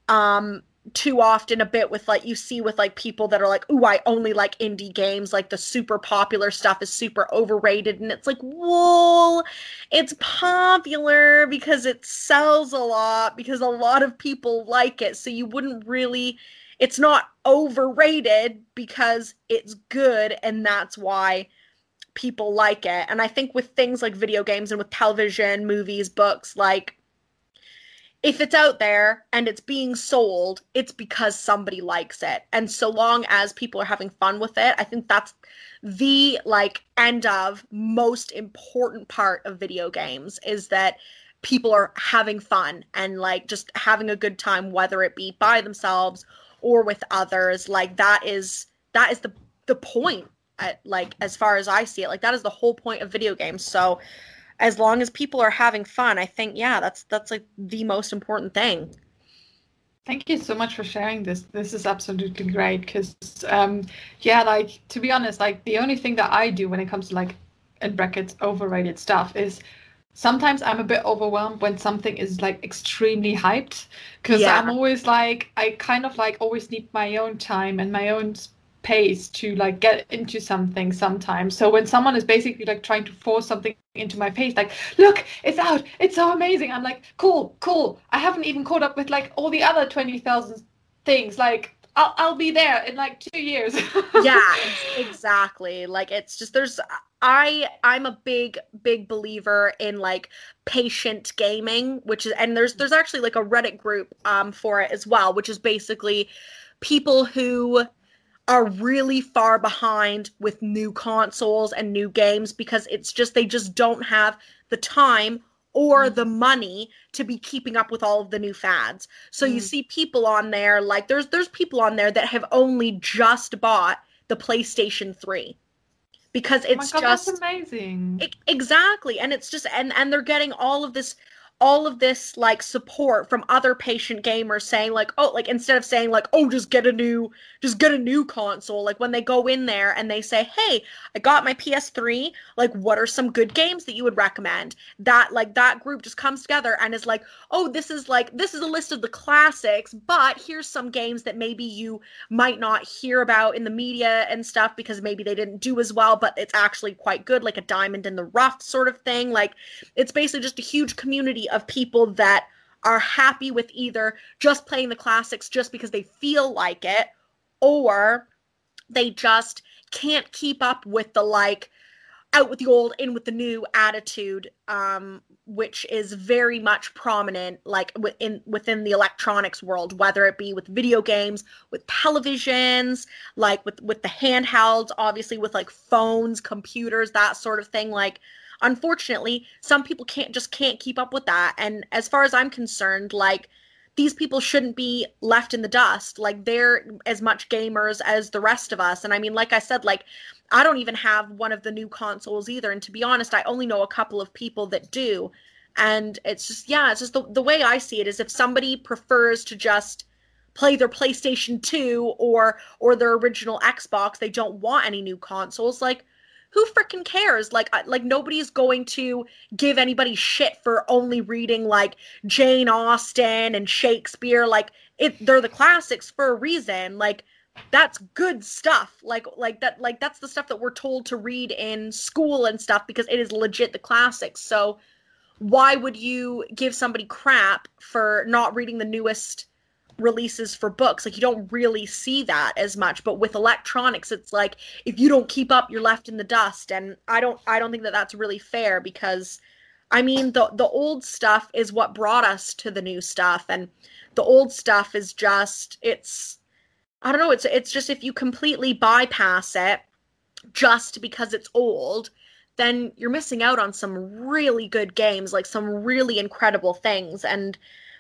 um too often a bit with like you see with like people that are like, oh I only like indie games. Like the super popular stuff is super overrated." And it's like, "Well, it's popular because it sells a lot because a lot of people like it. So you wouldn't really it's not overrated because it's good and that's why people like it. And I think with things like video games and with television, movies, books, like if it's out there and it's being sold, it's because somebody likes it. And so long as people are having fun with it, I think that's the like end of most important part of video games is that people are having fun and like just having a good time whether it be by themselves or with others like that is that is the the point at, like as far as I see it like that is the whole point of video games so as long as people are having fun, I think yeah, that's that's like the most important thing. Thank you so much for sharing this. This is absolutely great because, um, yeah, like to be honest, like the only thing that I do when it comes to like in brackets overrated stuff is sometimes I'm a bit overwhelmed when something is like extremely hyped because yeah. I'm always like I kind of like always need my own time and my own pace to like get into something sometimes. So when someone is basically like trying to force something into my face, like, look, it's out, it's so amazing. I'm like, cool, cool. I haven't even caught up with like all the other 20,000 things. Like, I'll, I'll be there in like two years. yeah, exactly. Like, it's just, there's, I I'm a big big believer in like patient gaming, which is and there's there's actually like a Reddit group um for it as well, which is basically people who are really far behind with new consoles and new games because it's just they just don't have the time or mm. the money to be keeping up with all of the new fads. So mm. you see people on there like there's there's people on there that have only just bought the PlayStation 3 because it's oh God, just amazing. It, exactly and it's just and and they're getting all of this all of this like support from other patient gamers saying like oh like instead of saying like oh just get a new just get a new console like when they go in there and they say hey i got my ps3 like what are some good games that you would recommend? That like that group just comes together and is like oh this is like this is a list of the classics but here's some games that maybe you might not hear about in the media and stuff because maybe they didn't do as well but it's actually quite good like a diamond in the rough sort of thing. Like it's basically just a huge community of people that are happy with either just playing the classics just because they feel like it or they just can't keep up with the like out with the old in with the new attitude um which is very much prominent like within within the electronics world whether it be with video games with televisions like with with the handhelds obviously with like phones computers that sort of thing. Like unfortunately some people can't just can't keep up with that. And as far as i'm concerned like these people shouldn't be left in the dust. Like they're as much gamers as the rest of us. And i mean like i said like i don't even have one of the new consoles either. And to be honest i only know a couple of people that do. And it's just yeah it's just the, the way i see it is if somebody prefers to just play their playstation 2 or or their original xbox they don't want any new consoles like who freaking cares? Like, like nobody's going to give anybody shit for only reading like Jane Austen and Shakespeare. Like, it they're the classics for a reason. Like, that's good stuff. Like, like that, like that's the stuff that we're told to read in school and stuff because it is legit the classics. So, why would you give somebody crap for not reading the newest? Releases for books. Like you don't really see that as much but with electronics it's like if you don't keep up you're left in the dust. And i don't i don't think that that's really fair because i mean the the old stuff is what brought us to the new stuff. And the old stuff is just it's i don't know it's it's just if you completely bypass it just because it's old then you're missing out on some really good games like some really incredible things. And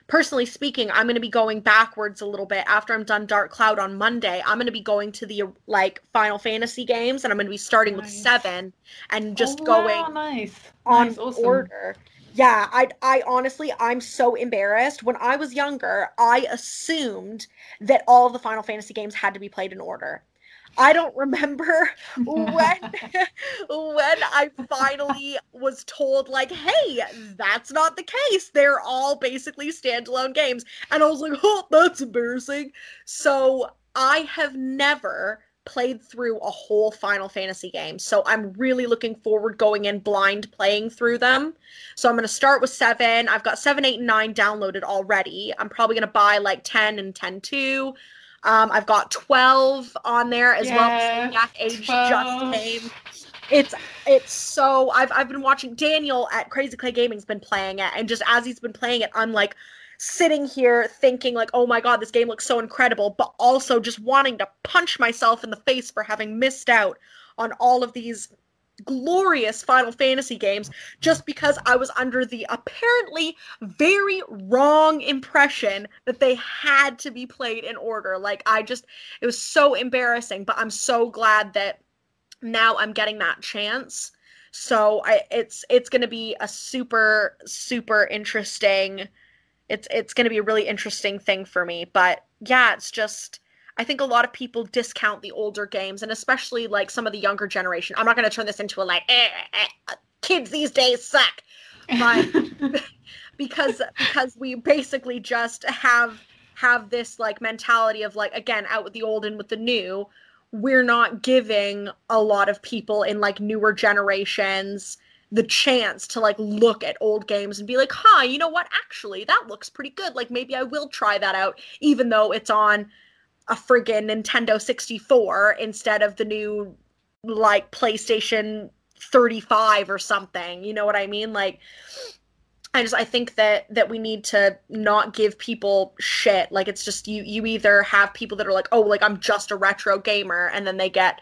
personally speaking, I'm going to be going backwards a little bit after I'm done Dark Cloud on Monday. I'm going to be going to the like Final Fantasy games and I'm going to be starting nice. with 7 and just oh, going wow, nice. on nice, awesome. order. Yeah, I I honestly I'm so embarrassed. When I was younger, I assumed that all the Final Fantasy games had to be played in order. I don't remember when when I finally was told like, "Hey, that's not the case. They're all basically standalone games." And I was like, "Oh, that's embarrassing." So, I have never played through a whole Final Fantasy game. So I'm really looking forward going in blind playing through them. So I'm going to start with 7. I've got 7, 8, and 9 downloaded already. I'm probably going to buy like 10 and 10 2. Um, I've got 12 on there as yeah, well. Age 12. just came. It's it's so I've I've been watching Daniel at Crazy Clay Gaming's been playing it, and just as he's been playing it, I'm like, sitting here thinking like oh my god this game looks so incredible but also just wanting to punch myself in the face for having missed out on all of these glorious Final Fantasy games just because I was under the apparently very wrong impression that they had to be played in order. Like I just it was so embarrassing, but I'm so glad that now I'm getting that chance. So I it's it's going to be a super super interesting it's it's going to be a really interesting thing for me. But yeah, it's just I think a lot of people discount the older games, and especially like some of the younger generation. I'm not going to turn this into a like eh, eh, eh, kids these days suck, but because because we basically just have have this like mentality of like again out with the old and with the new we're not giving a lot of people in like newer generations the chance to like look at old games and be like, huh, you know what? Actually, that looks pretty good. Like maybe I will try that out, even though it's on a friggin' Nintendo 64 instead of the new like PlayStation 35 or something. You know what I mean? Like I just I think that that we need to not give people shit. Like it's just you you either have people that are like, "Oh, like I'm just a retro gamer," and then they get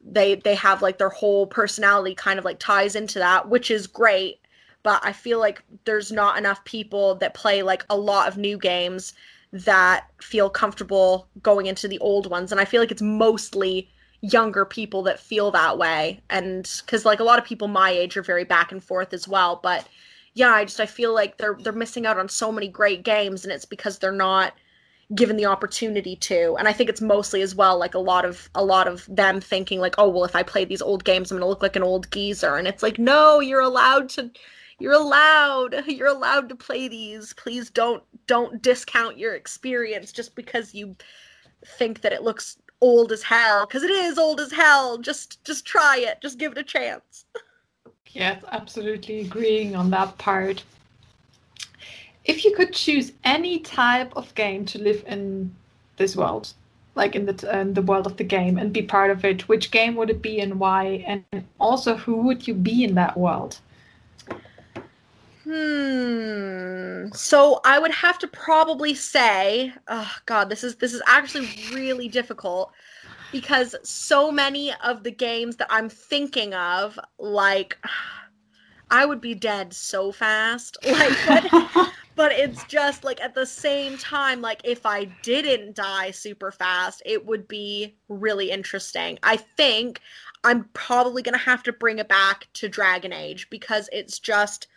they they have like their whole personality kind of like ties into that which is great but i feel like there's not enough people that play like a lot of new games that feel comfortable going into the old ones. And i feel like it's mostly younger people that feel that way. And because like a lot of people my age are very back and forth as well. But yeah i just i feel like they're they're missing out on so many great games and it's because they're not given the opportunity to. And i think it's mostly as well like a lot of a lot of them thinking like oh well if i play these old games i'm to look like an old geezer. And it's like no you're allowed to you're allowed you're allowed to play these. Please don't don't discount your experience just because you think that it looks old as hell because it is old as hell. Just just try it. Just give it a chance. Yes absolutely agreeing on that part. If you could choose any type of game to live in this world, like in the in the world of the game, and be part of it, which game would it be and why? And also, who would you be in that world? Hmm. So I would have to probably say, oh god, this is this is actually really difficult because so many of the games that I'm thinking of, like I would be dead so fast. Like but, but it's just like at the same time like if I didn't die super fast, it would be really interesting. I think I'm probably going to have to bring it back to Dragon Age because it's just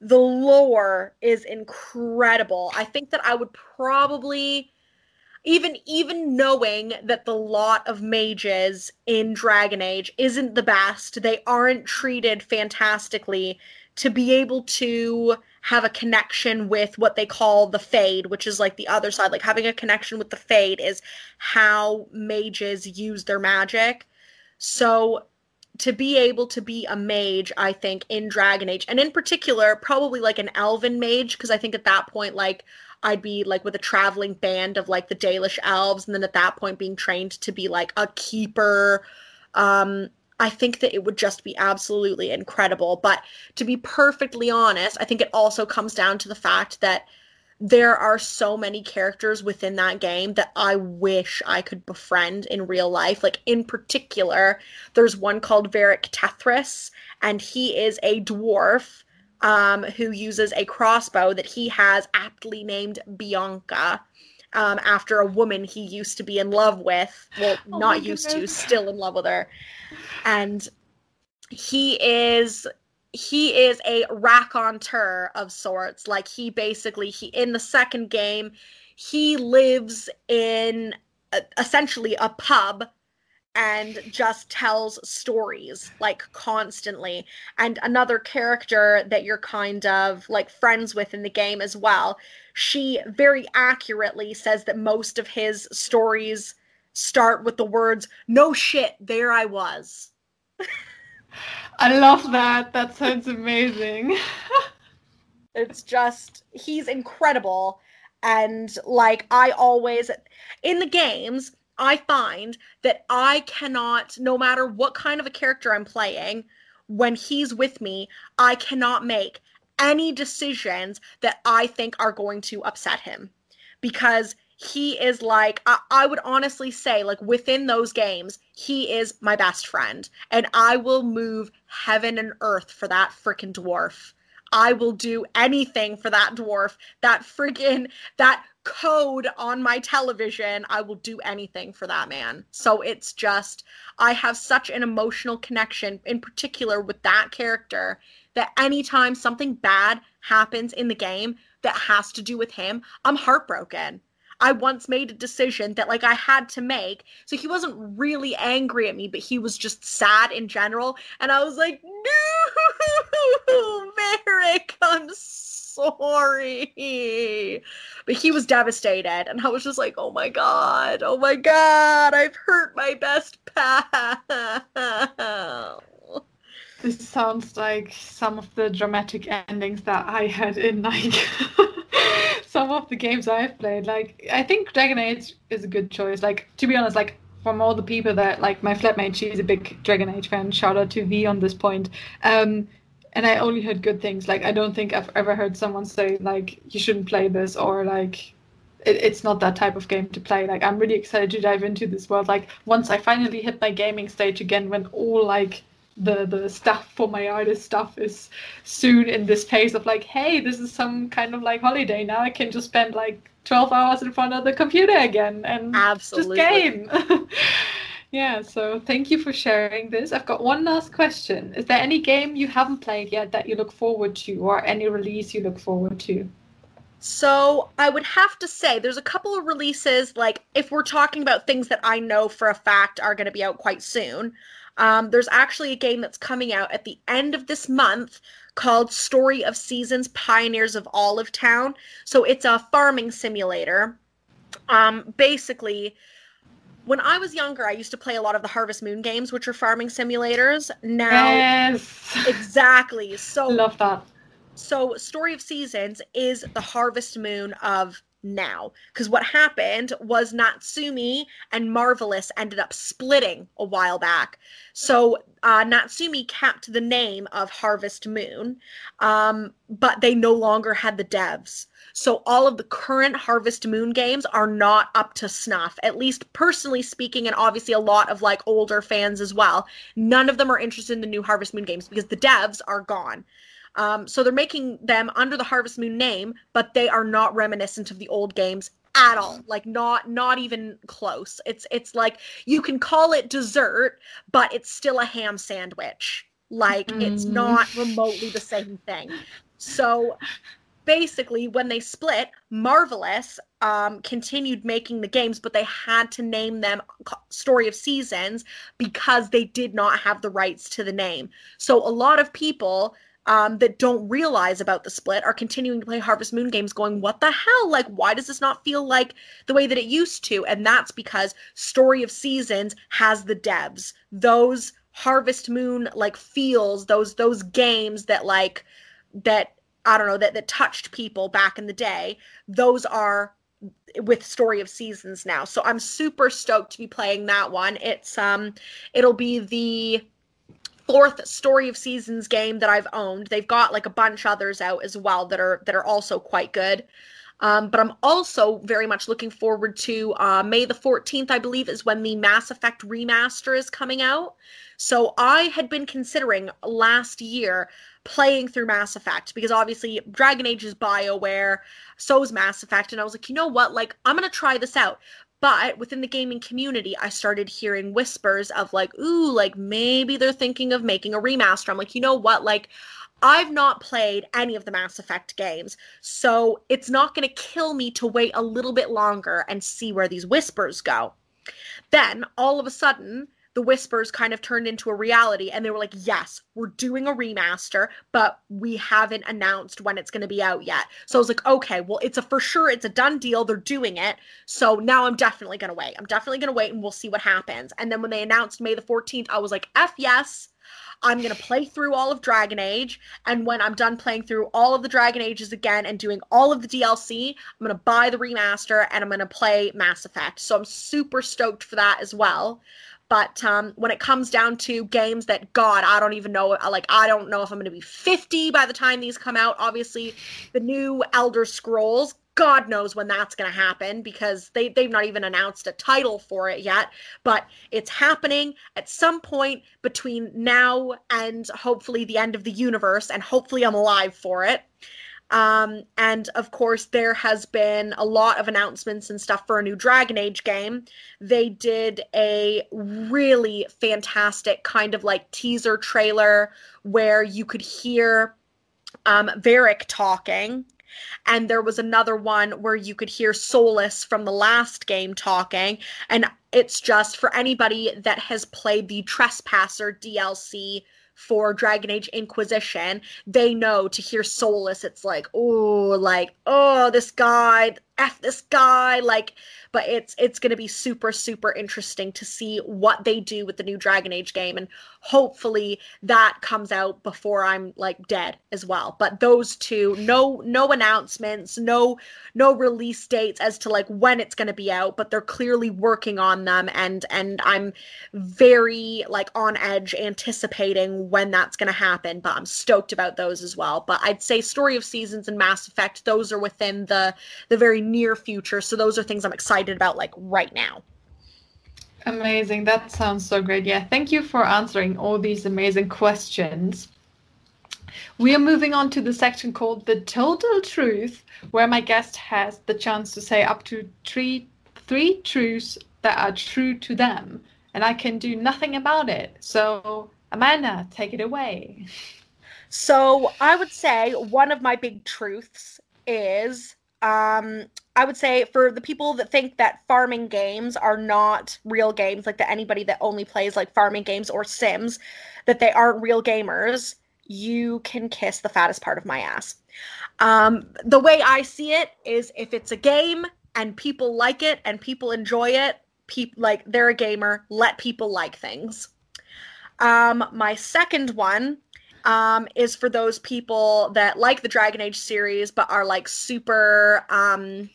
the lore is incredible. I think that I would probably even even knowing that the lot of mages in Dragon Age isn't the best, they aren't treated fantastically to be able to have a connection with what they call the fade, which is like the other side. Like having a connection with the fade is how mages use their magic. So to be able to be a mage, I think, in Dragon Age, and in particular, probably like an elven mage, because I think at that point, like, I'd be like with a traveling band of like the Dalish elves, and then at that point being trained to be like a keeper. Um, I think that it would just be absolutely incredible. But to be perfectly honest, I think it also comes down to the fact that there are so many characters within that game that I wish I could befriend in real life. Like in particular, there's one called Varric Tethras, and he is a dwarf um, who uses a crossbow that he has aptly named Bianca. Um, after a woman he used to be in love with. Well, oh not used to, still in love with her. And he is he is a raconteur of sorts. Like he basically he in the second game, he lives in a, essentially a pub and just tells stories like constantly. And another character that you're kind of like friends with in the game as well, she very accurately says that most of his stories start with the words, No shit, there I was. I love that. That sounds amazing. it's just, he's incredible. And like, I always, in the games, I find that I cannot, no matter what kind of a character I'm playing, when he's with me, I cannot make any decisions that I think are going to upset him. Because he is like, I, I, would honestly say, like within those games, he is my best friend. And I will move heaven and earth for that freaking dwarf. I will do anything for that dwarf. That friggin' that code on my television. I will do anything for that man. So it's just, I have such an emotional connection, in particular with that character, that anytime something bad happens in the game that has to do with him, I'm heartbroken. I once made a decision that like I had to make. So he wasn't really angry at me, but he was just sad in general. And I was like, no, Varric, I'm sorry. But he was devastated. And I was just like, oh my God, oh my God, I've hurt my best pal. This sounds like some of the dramatic endings that I had in like some of the games I've played. Like I think Dragon Age is a good choice. Like to be honest, like from all the people that like my flatmate, she's a big Dragon Age fan. Shout out to V on this point. Um, and I only heard good things. Like I don't think I've ever heard someone say like you shouldn't play this or like it, it's not that type of game to play. Like I'm really excited to dive into this world. Like once I finally hit my gaming stage again, when all like the the stuff for my artist stuff is soon in this phase of like, hey, this is some kind of like holiday. Now I can just spend like 12 hours in front of the computer again and Absolutely. just game. Yeah, so thank you for sharing this. I've got one last question. Is there any game you haven't played yet that you look forward to, or any release you look forward to? So I would have to say there's a couple of releases, like if we're talking about things that I know for a fact are going to be out quite soon. Um, there's actually a game that's coming out at the end of this month called Story of Seasons Pioneers of Olive Town. So it's a farming simulator. Um, basically, when I was younger, I used to play a lot of the Harvest Moon games, which are farming simulators. Now, yes. exactly. So love that. So, Story of Seasons is the Harvest Moon of now. Because what happened was Natsume and Marvelous ended up splitting a while back. So uh, Natsume kept the name of Harvest Moon, um, but they no longer had the devs. So all of the current Harvest Moon games are not up to snuff, at least personally speaking, and obviously a lot of like older fans as well. None of them are interested in the new Harvest Moon games because the devs are gone. Um, so they're making them under the Harvest Moon name, but they are not reminiscent of the old games at all. Like not not even close. It's it's like you can call it dessert but it's still a ham sandwich. Like mm. it's not remotely the same thing. So basically when they split marvelous um, continued making the games but they had to name them story of seasons because they did not have the rights to the name. So a lot of people um, that don't realize about the split are continuing to play Harvest Moon games, going, What the hell? Like, why does this not feel like the way that it used to? And that's because Story of Seasons has the devs. Those Harvest Moon like feels, those those games that like that I don't know, that that touched people back in the day, those are with story of seasons now so i'm super stoked to be playing that one it's um it'll be the fourth story of seasons game that I've owned. They've got like a bunch others out as well that are that are also quite good. Um, but I'm also very much looking forward to uh, May the 14th, I believe, is when the Mass Effect remaster is coming out. So I had been considering last year playing through Mass Effect because obviously Dragon Age is BioWare, so is Mass Effect. And I was like, you know what? Like, I'm going to try this out. But within the gaming community, I started hearing whispers of like, ooh, like maybe they're thinking of making a remaster. I'm like, you know what? Like, I've not played any of the Mass Effect games, so it's not going to kill me to wait a little bit longer and see where these whispers go. Then, all of a sudden, the whispers kind of turned into a reality and they were like yes we're doing a remaster but we haven't announced when it's going to be out yet so i was like okay well it's a for sure it's a done deal they're doing it so now i'm definitely going to wait i'm definitely going to wait and we'll see what happens and then when they announced may the 14th i was like f yes I'm going to play through all of Dragon Age. And when I'm done playing through all of the Dragon Ages again and doing all of the DLC, I'm going to buy the remaster and I'm going to play Mass Effect. So I'm super stoked for that as well. But um, when it comes down to games that, God, I don't even know, like, I don't know if I'm going to be 50 by the time these come out. Obviously, the new Elder Scrolls God knows when that's going to happen because they, they've not even announced a title for it yet. But it's happening at some point between now and hopefully the end of the universe, and hopefully I'm alive for it. Um, and of course, there has been a lot of announcements and stuff for a new Dragon Age game. They did a really fantastic kind of like teaser trailer where you could hear um, Varric talking and there was another one where you could hear Solas from the last game talking. And it's just for anybody that has played the Trespasser DLC for Dragon Age Inquisition, they know to hear Solas, it's like, oh, like, oh, this guy, F this guy, like but it's it's going to be super super interesting to see what they do with the new Dragon Age game and hopefully that comes out before I'm like dead as well. But those two no no announcements, no no release dates as to like when it's going to be out, but they're clearly working on them and and I'm very like on edge anticipating when that's going to happen, but I'm stoked about those as well. But I'd say Story of Seasons and Mass Effect those are within the the very near future. So those are things I'm excited about like right now. Amazing. That sounds so great. Yeah, thank you for answering all these amazing questions. We are moving on to the section called The Total Truth, where my guest has the chance to say up to three three truths that are true to them, and I can do nothing about it. So, Amanda, take it away. So, I would say one of my big truths is um, I would say for the people that think that farming games are not real games, like that anybody that only plays like farming games or Sims, that they aren't real gamers, you can kiss the fattest part of my ass. Um, the way I see it is if it's a game and people like it and people enjoy it, like they're a gamer, let people like things. Um, my second one um, is for those people that like the Dragon Age series but are like super um,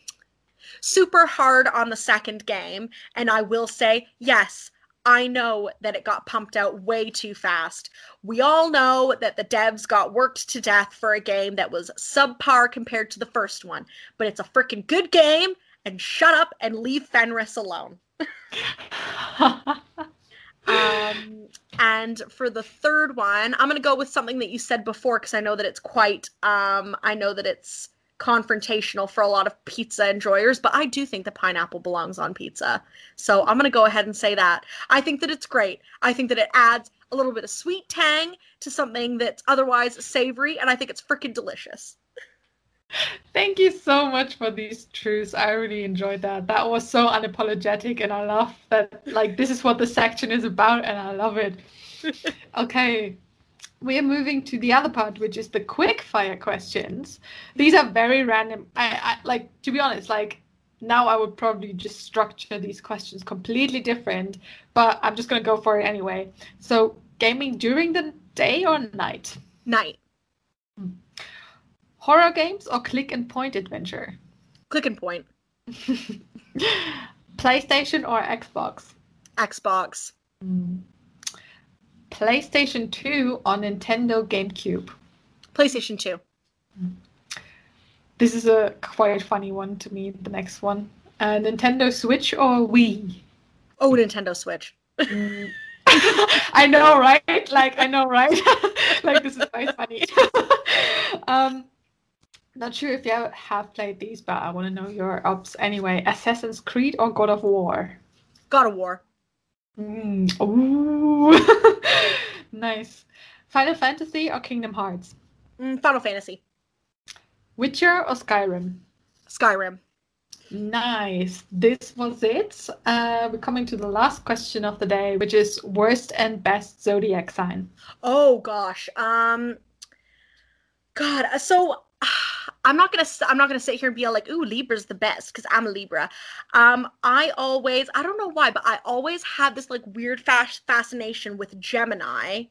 super hard on the second game. And I will say, yes, I know that it got pumped out way too fast. We all know that the devs got worked to death for a game that was subpar compared to the first one, but it's a freaking good game, and shut up and leave Fenris alone. um, and for the third one, I'm gonna go with something that you said before because I know that it's quite. Um, I know that it's confrontational for a lot of pizza enjoyers, but I do think that pineapple belongs on pizza. So I'm gonna go ahead and say that. I think that it's great. I think that it adds a little bit of sweet tang to something that's otherwise savory, and I think it's freaking delicious. Thank you so much for these truths. I really enjoyed that. That was so unapologetic, and I love that. Like, this is what the section is about, and I love it. okay, we are moving to the other part, which is the quick fire questions. These are very random. I, I like to be honest, like now I would probably just structure these questions completely different, but I'm just gonna go for it anyway. So, gaming during the day or night? Night. Hmm. Horror games or click and point adventure? Click and point. PlayStation or Xbox? Xbox. Mm. PlayStation 2 or Nintendo GameCube? PlayStation 2. This is a quite funny one to me, the next one. Uh, Nintendo Switch or Wii? Oh, Nintendo Switch. Mm. I know, right? Like, I know, right? like, this is quite funny. um, not sure if you have played these, but I want to know your ups anyway. Assassin's Creed or God of War? God of War. Mm. Ooh. nice. Final Fantasy or Kingdom Hearts? Mm, Final Fantasy. Witcher or Skyrim? Skyrim. Nice. This was it. Uh, we're coming to the last question of the day, which is worst and best zodiac sign. Oh gosh. Um God, uh, so I'm not gonna I'm not gonna sit here and be like, "Ooh, Libra's the best" because I'm a Libra. Um, I always I don't know why, but I always had this like weird fas- fascination with Gemini,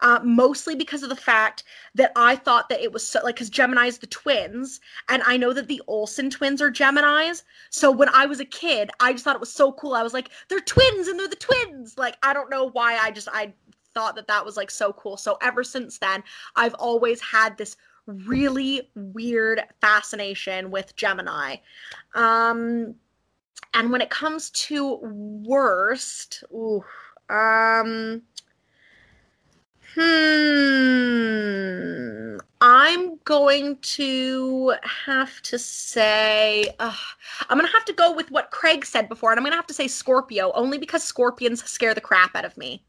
uh, mostly because of the fact that I thought that it was so like because Gemini's the twins, and I know that the Olsen twins are Gemini's. So when I was a kid, I just thought it was so cool. I was like, "They're twins, and they're the twins." Like I don't know why I just I thought that that was like so cool. So ever since then, I've always had this really weird fascination with Gemini. Um, and when it comes to worst, ooh, um, hmm, I'm going to have to say, uh, I'm going to have to go with what Craig said before, and I'm going to have to say Scorpio, only because scorpions scare the crap out of me.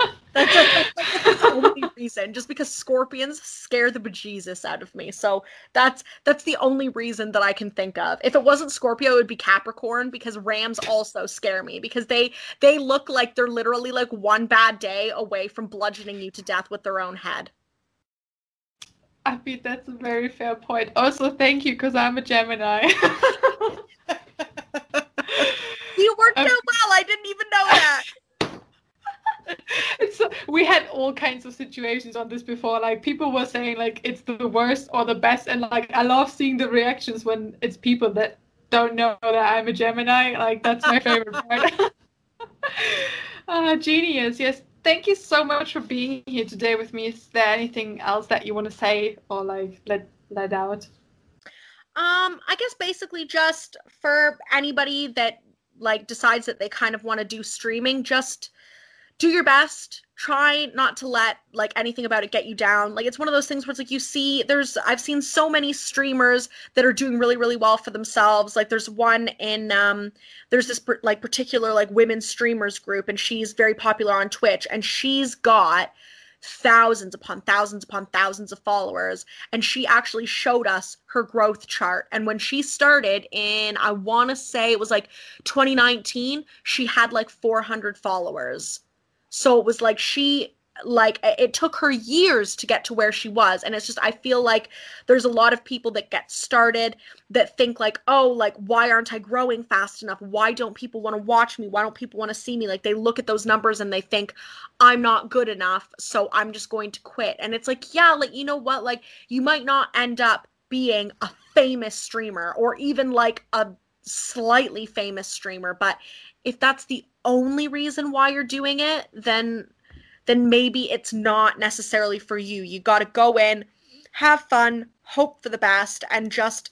That's, that's, that's the only reason. Just because scorpions scare the bejesus out of me. So that's that's the only reason that I can think of. If it wasn't Scorpio, it would be Capricorn because Rams also scare me because they they look like they're literally like one bad day away from bludgeoning you to death with their own head. I mean that's a very fair point. Also, thank you because I'm a Gemini. you worked um, out well. I didn't even know that. it's we had all kinds of situations on this before. Like people were saying like it's the worst or the best. And like i love seeing the reactions when it's people that don't know that i'm a gemini. Like that's my favorite part. Uh, genius. Yes. Thank you so much for being here today with me. Is there anything else that you want to say or like let let out? Um i guess basically just for anybody that like decides that they kind of want to do streaming just do your best. Try not to let like anything about it get you down. Like it's one of those things where it's like you see there's i've seen so many streamers that are doing really really well for themselves. Like there's one in um there's this like particular like women streamers group and she's very popular on twitch and she's got thousands upon thousands upon thousands of followers and she actually showed us her growth chart. And when she started in i want to say it was like 2019 she had like 400 followers so it was like she like it took her years to get to where she was and it's just i feel like there's a lot of people that get started that think like oh like why aren't i growing fast enough? Why don't people want to watch me? Why don't people want to see me? Like they look at those numbers and they think i'm not good enough so i'm just going to quit. And it's like yeah like you know what? Like you might not end up being a famous streamer or even like a slightly famous streamer but if that's the only reason why you're doing it, then then maybe it's not necessarily for you. You got to go in, have fun, hope for the best and just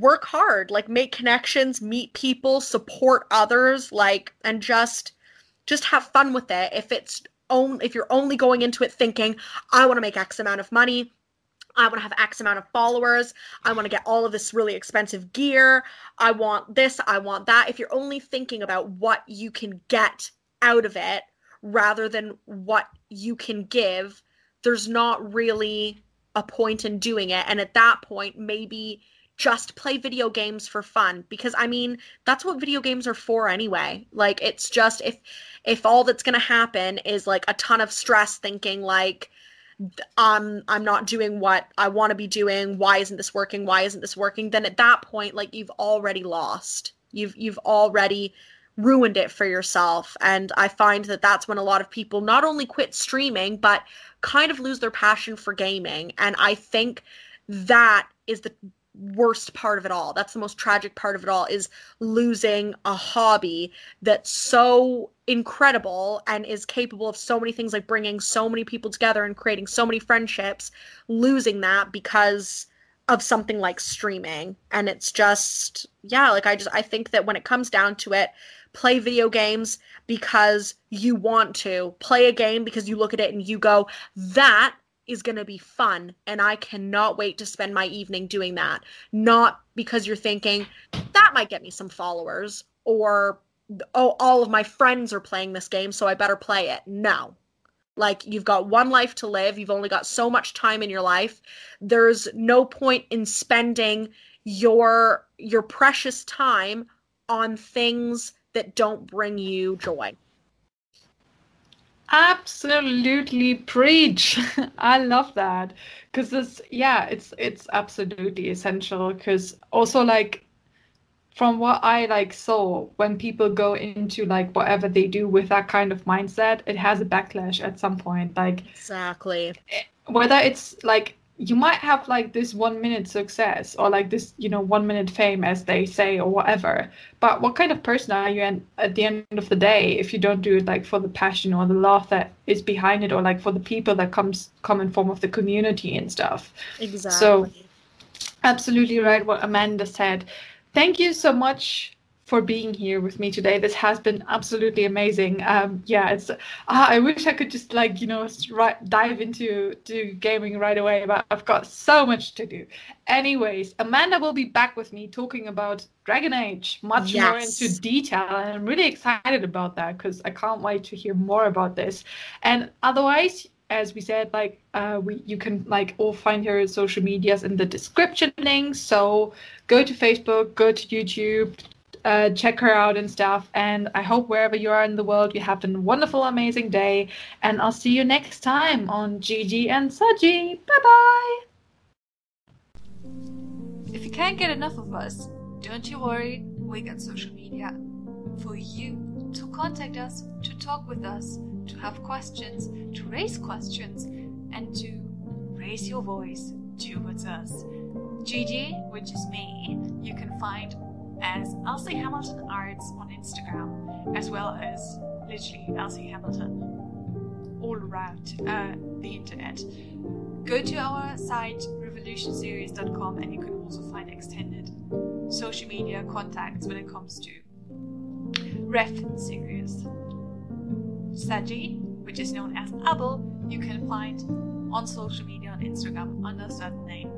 work hard, like make connections, meet people, support others, like and just just have fun with it. If it's on if you're only going into it thinking, I want to make X amount of money, I want to have X amount of followers. I want to get all of this really expensive gear. I want this. I want that. If you're only thinking about what you can get out of it rather than what you can give, there's not really a point in doing it. And at that point, maybe just play video games for fun because i mean that's what video games are for anyway like it's just if if all that's going to happen is like a ton of stress thinking like um i'm not doing what i want to be doing. Why isn't this working? Why isn't this working? Then at that point like you've already lost. You've you've already ruined it for yourself. And i find that that's when a lot of people not only quit streaming but kind of lose their passion for gaming. And i think that is the worst part of it all. That's the most tragic part of it all is losing a hobby that's so incredible and is capable of so many things like bringing so many people together and creating so many friendships, losing that because of something like streaming. And it's just yeah, like I just I think that when it comes down to it, play video games because you want to. Play a game because you look at it and you go, that is going to be fun and I cannot wait to spend my evening doing that. Not because you're thinking that might get me some followers or oh all of my friends are playing this game so I better play it. No. Like you've got one life to live, you've only got so much time in your life. There's no point in spending your your precious time on things that don't bring you joy. Absolutely preach. I love that because it's yeah, it's it's absolutely essential because also like from what I like saw when people go into like whatever they do with that kind of mindset, it has a backlash at some point. Like exactly eh, whether it's like you might have like this one minute success or like this you know one minute fame as they say or whatever. But what kind of person are you and at the end of the day if you don't do it like for the passion or the love that is behind it or like for the people that comes come in form of the community and stuff? Exactly. so absolutely right what amanda said. Thank you so much for being here with me today. This has been absolutely amazing. Um, yeah, it's. Uh, I wish I could just like you know right, dive into to gaming right away, but I've got so much to do. Anyways, Amanda will be back with me talking about Dragon Age much yes. more into detail, and I'm really excited about that because I can't wait to hear more about this. And otherwise, as we said, like uh, we you can like all find her social medias in the description links. So go to Facebook, go to YouTube, uh, check her out and stuff. And I hope wherever you are in the world, you have a wonderful, amazing day. And I'll see you next time on GG and Saji. Bye bye. If you can't get enough of us, don't you worry, we got social media. For you to contact us, to talk with us, to have questions, to raise questions, and to raise your voice towards us. GG, which is me, you can find as Elsie Hamilton Arts on Instagram, as well as literally Elsie Hamilton all around uh, the internet. Go to our site revolutionseries.com and you can also find extended social media contacts when it comes to Ref series. Saji, which is known as Abel, you can find on social media on Instagram under a certain name.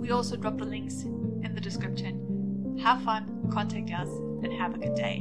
We also drop the links in the description have fun, contact us, and have a good day.